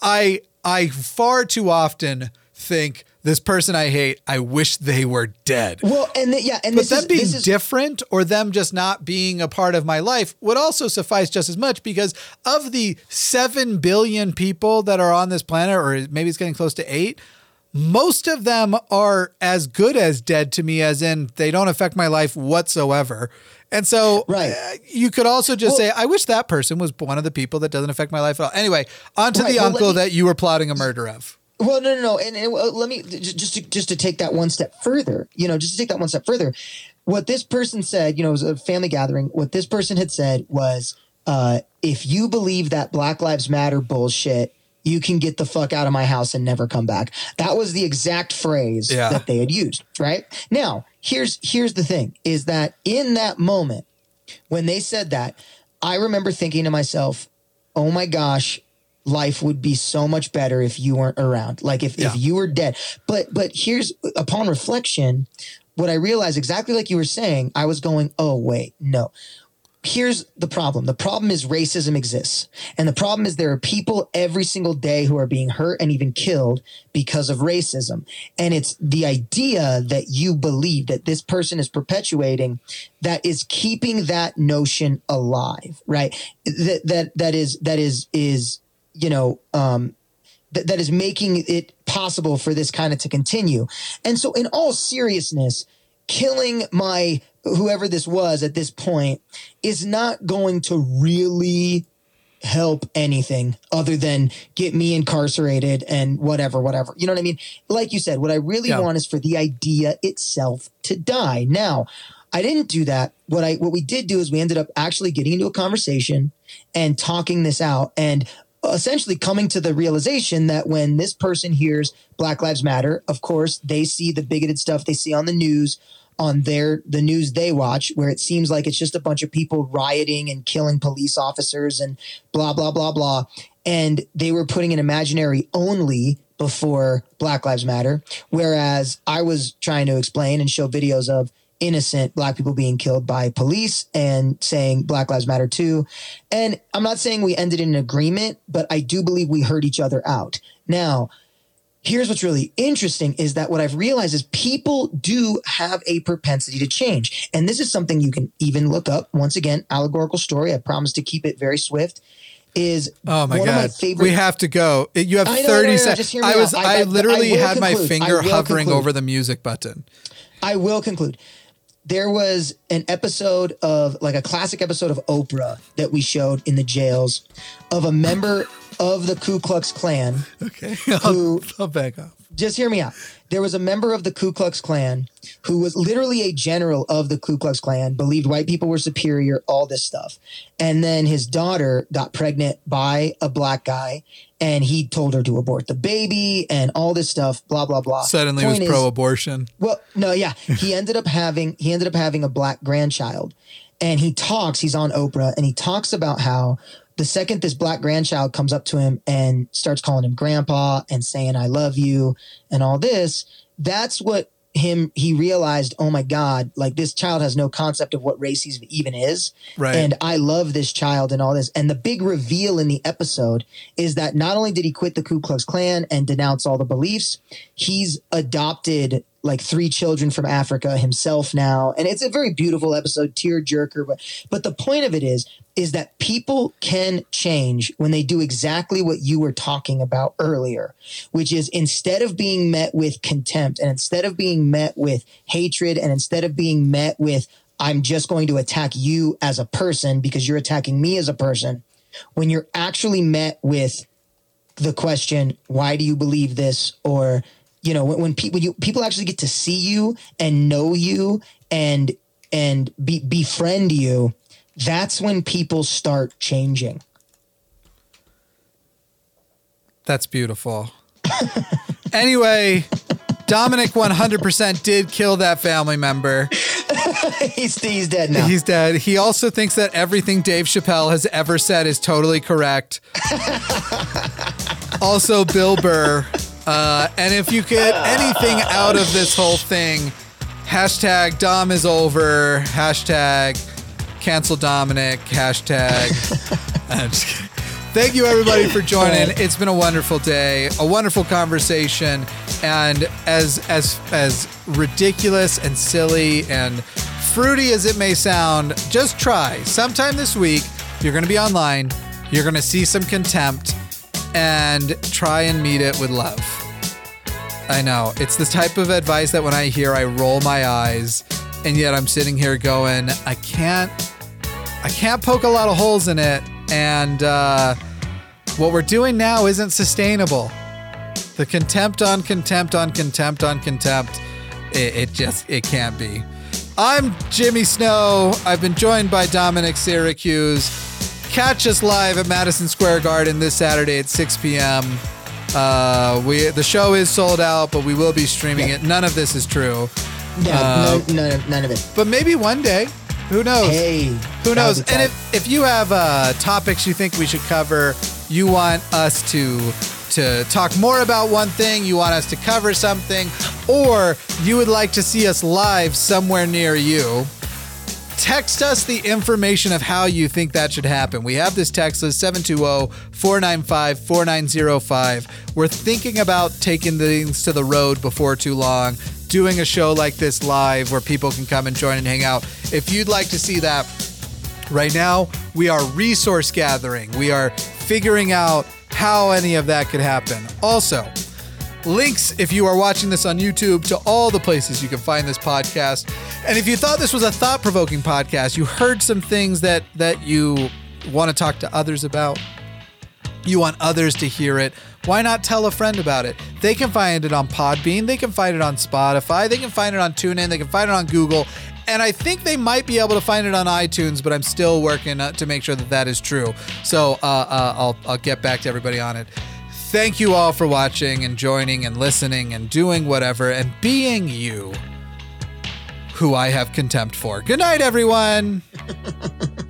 I I far too often think this person I hate, I wish they were dead. well, and th- yeah, and But this them is being this is different or them just not being a part of my life would also suffice just as much because of the 7 billion people that are on this planet, or maybe it's getting close to 8, most of them are as good as dead to me, as in they don't affect my life whatsoever. And so Right. uh, you could also just Well- say, I wish that person was one of the people that doesn't affect my life at all. Anyway, on to Right, the well, uncle me- that you were plotting a murder of. Well, no, no, no, and, and uh, let me just just to, just to take that one step further. You know, just to take that one step further. What this person said, you know, it was a family gathering. What this person had said was, uh, "If you believe that Black Lives Matter bullshit, you can get the fuck out of my house and never come back." That was the exact phrase Yeah. that they had used. Right now, here's here's the thing: is that in that moment when they said that, I remember thinking to myself, "Oh my gosh." Life would be so much better if you weren't around like if, Yeah. if you were dead. But but here's upon reflection what i realized exactly like you were saying i was going oh wait no. Here's the problem. The problem is racism exists. And the problem is there are people every single day who are being hurt and even killed because of racism. And it's the idea that you believe that this person is perpetuating that is keeping that notion alive right? That that that is that is is you know um that, that is making it possible for this kind of to continue. And so, in all seriousness, killing my whoever this was at this point is not going to really help anything other than get me incarcerated and whatever, whatever. You know what I mean? Like you said, what I really Yeah. want is for the idea itself to die. Now, I didn't do that. What I what we did do is we ended up actually getting into a conversation and talking this out and essentially coming to the realization that when this person hears Black Lives Matter, of course, they see the bigoted stuff they see on the news on their the news they watch where it seems like it's just a bunch of people rioting and killing police officers and blah blah blah blah. And they were putting an imaginary only before Black Lives Matter. Whereas I was trying to explain and show videos of innocent black people being killed by police and saying Black Lives Matter too. And I'm not saying we ended in an agreement, but I do believe we heard each other out. Now, here's what's really interesting is that what I've realized is people do have a propensity to change. And this is something you can even look up. Once again, allegorical story. I promise to keep it very swift. Is Oh my one god, of my favorite we have to go. You have know, thirty no, no, no, seconds. just hear me I was. I, I- I- literally I had my finger hovering conclude. over the music button. I will conclude. There was an episode of like a classic episode of Oprah that we showed in the jails of a member of the Ku Klux Klan. Okay, I'll, I'll back off. Just hear me out. There was a member of the Ku Klux Klan who was literally a general of the Ku Klux Klan, believed white people were superior, all this stuff. And then his daughter got pregnant by a black guy and he told her to abort the baby and all this stuff, blah, blah, blah. Suddenly Point was pro abortion. well, no, yeah. He ended up having he ended up having a black grandchild. And he talks, he's on Oprah, and he talks about how the second this black grandchild comes up to him and starts calling him grandpa and saying, I love you and all this, that's what him he realized, oh my God, like this child has no concept of what racism even is. Right. And I love this child and all this. And the big reveal in the episode is that not only did he quit the Ku Klux Klan and denounce all the beliefs, he's adopted like three children from Africa himself now. And it's a very beautiful episode, tear jerker. But but the point of it is, is that people can change when they do exactly what you were talking about earlier, which is instead of being met with contempt and instead of being met with hatred and instead of being met with I'm just going to attack you as a person because you're attacking me as a person. When you're actually met with the question, why do you believe this? Or, you know, when, when people, you, people actually get to see you and know you and, and be, befriend you, that's when people start changing. That's beautiful. anyway, Dominic 100% did kill that family member. he's, he's dead now. He's dead. He also thinks that everything Dave Chappelle has ever said is totally correct. also, Bill Burr. Uh, and if you get anything out of this whole thing, hashtag Dom is over, hashtag cancel Dominic, hashtag. I'm just kidding. Thank you, everybody, for joining. It's been a wonderful day, a wonderful conversation, and as as as ridiculous and silly and fruity as it may sound, just try. Sometime this week, you're going to be online. You're going to see some contempt, and try and meet it with love. I know it's the type of advice that when I hear, I roll my eyes, and yet I'm sitting here going, I can't I can't poke a lot of holes in it, and uh, what we're doing now isn't sustainable. The contempt on contempt on contempt on contempt, it, it just it can't be. I'm Jimmy Snow. I've been joined by Dominic Syracuse. Catch us live at Madison Square Garden this Saturday at 6 p.m. Uh, we the show is sold out, but we will be streaming it. None of this is true, no, uh, none, none, of- none of it. but maybe one day. Who knows? Hey, Who knows? And if, if you have uh, topics you think we should cover, you want us to to talk more about one thing, you want us to cover something, or you would like to see us live somewhere near you, text us the information of how you think that should happen. We have this text list 720-495-4905. We're thinking about taking things to the road before too long, doing a show like this live where people can come and join and hang out. If you'd like to see that, right now we are resource gathering. We are figuring out how any of that could happen. Also, links if you are watching this on YouTube to all the places you can find this podcast. And if you thought this was a thought-provoking podcast, you heard some things that that you want to talk to others about. You want others to hear it. Why not tell a friend about it? They can find it on Podbean, they can find it on Spotify, they can find it on TuneIn, they can find it on Google, and I think they might be able to find it on iTunes, but I'm still working uh, to make sure that that is true. So uh, uh, I'll I'll get back to everybody on it. Thank you all for watching and joining and listening and doing whatever and being you, who I have contempt for. Good night, everyone.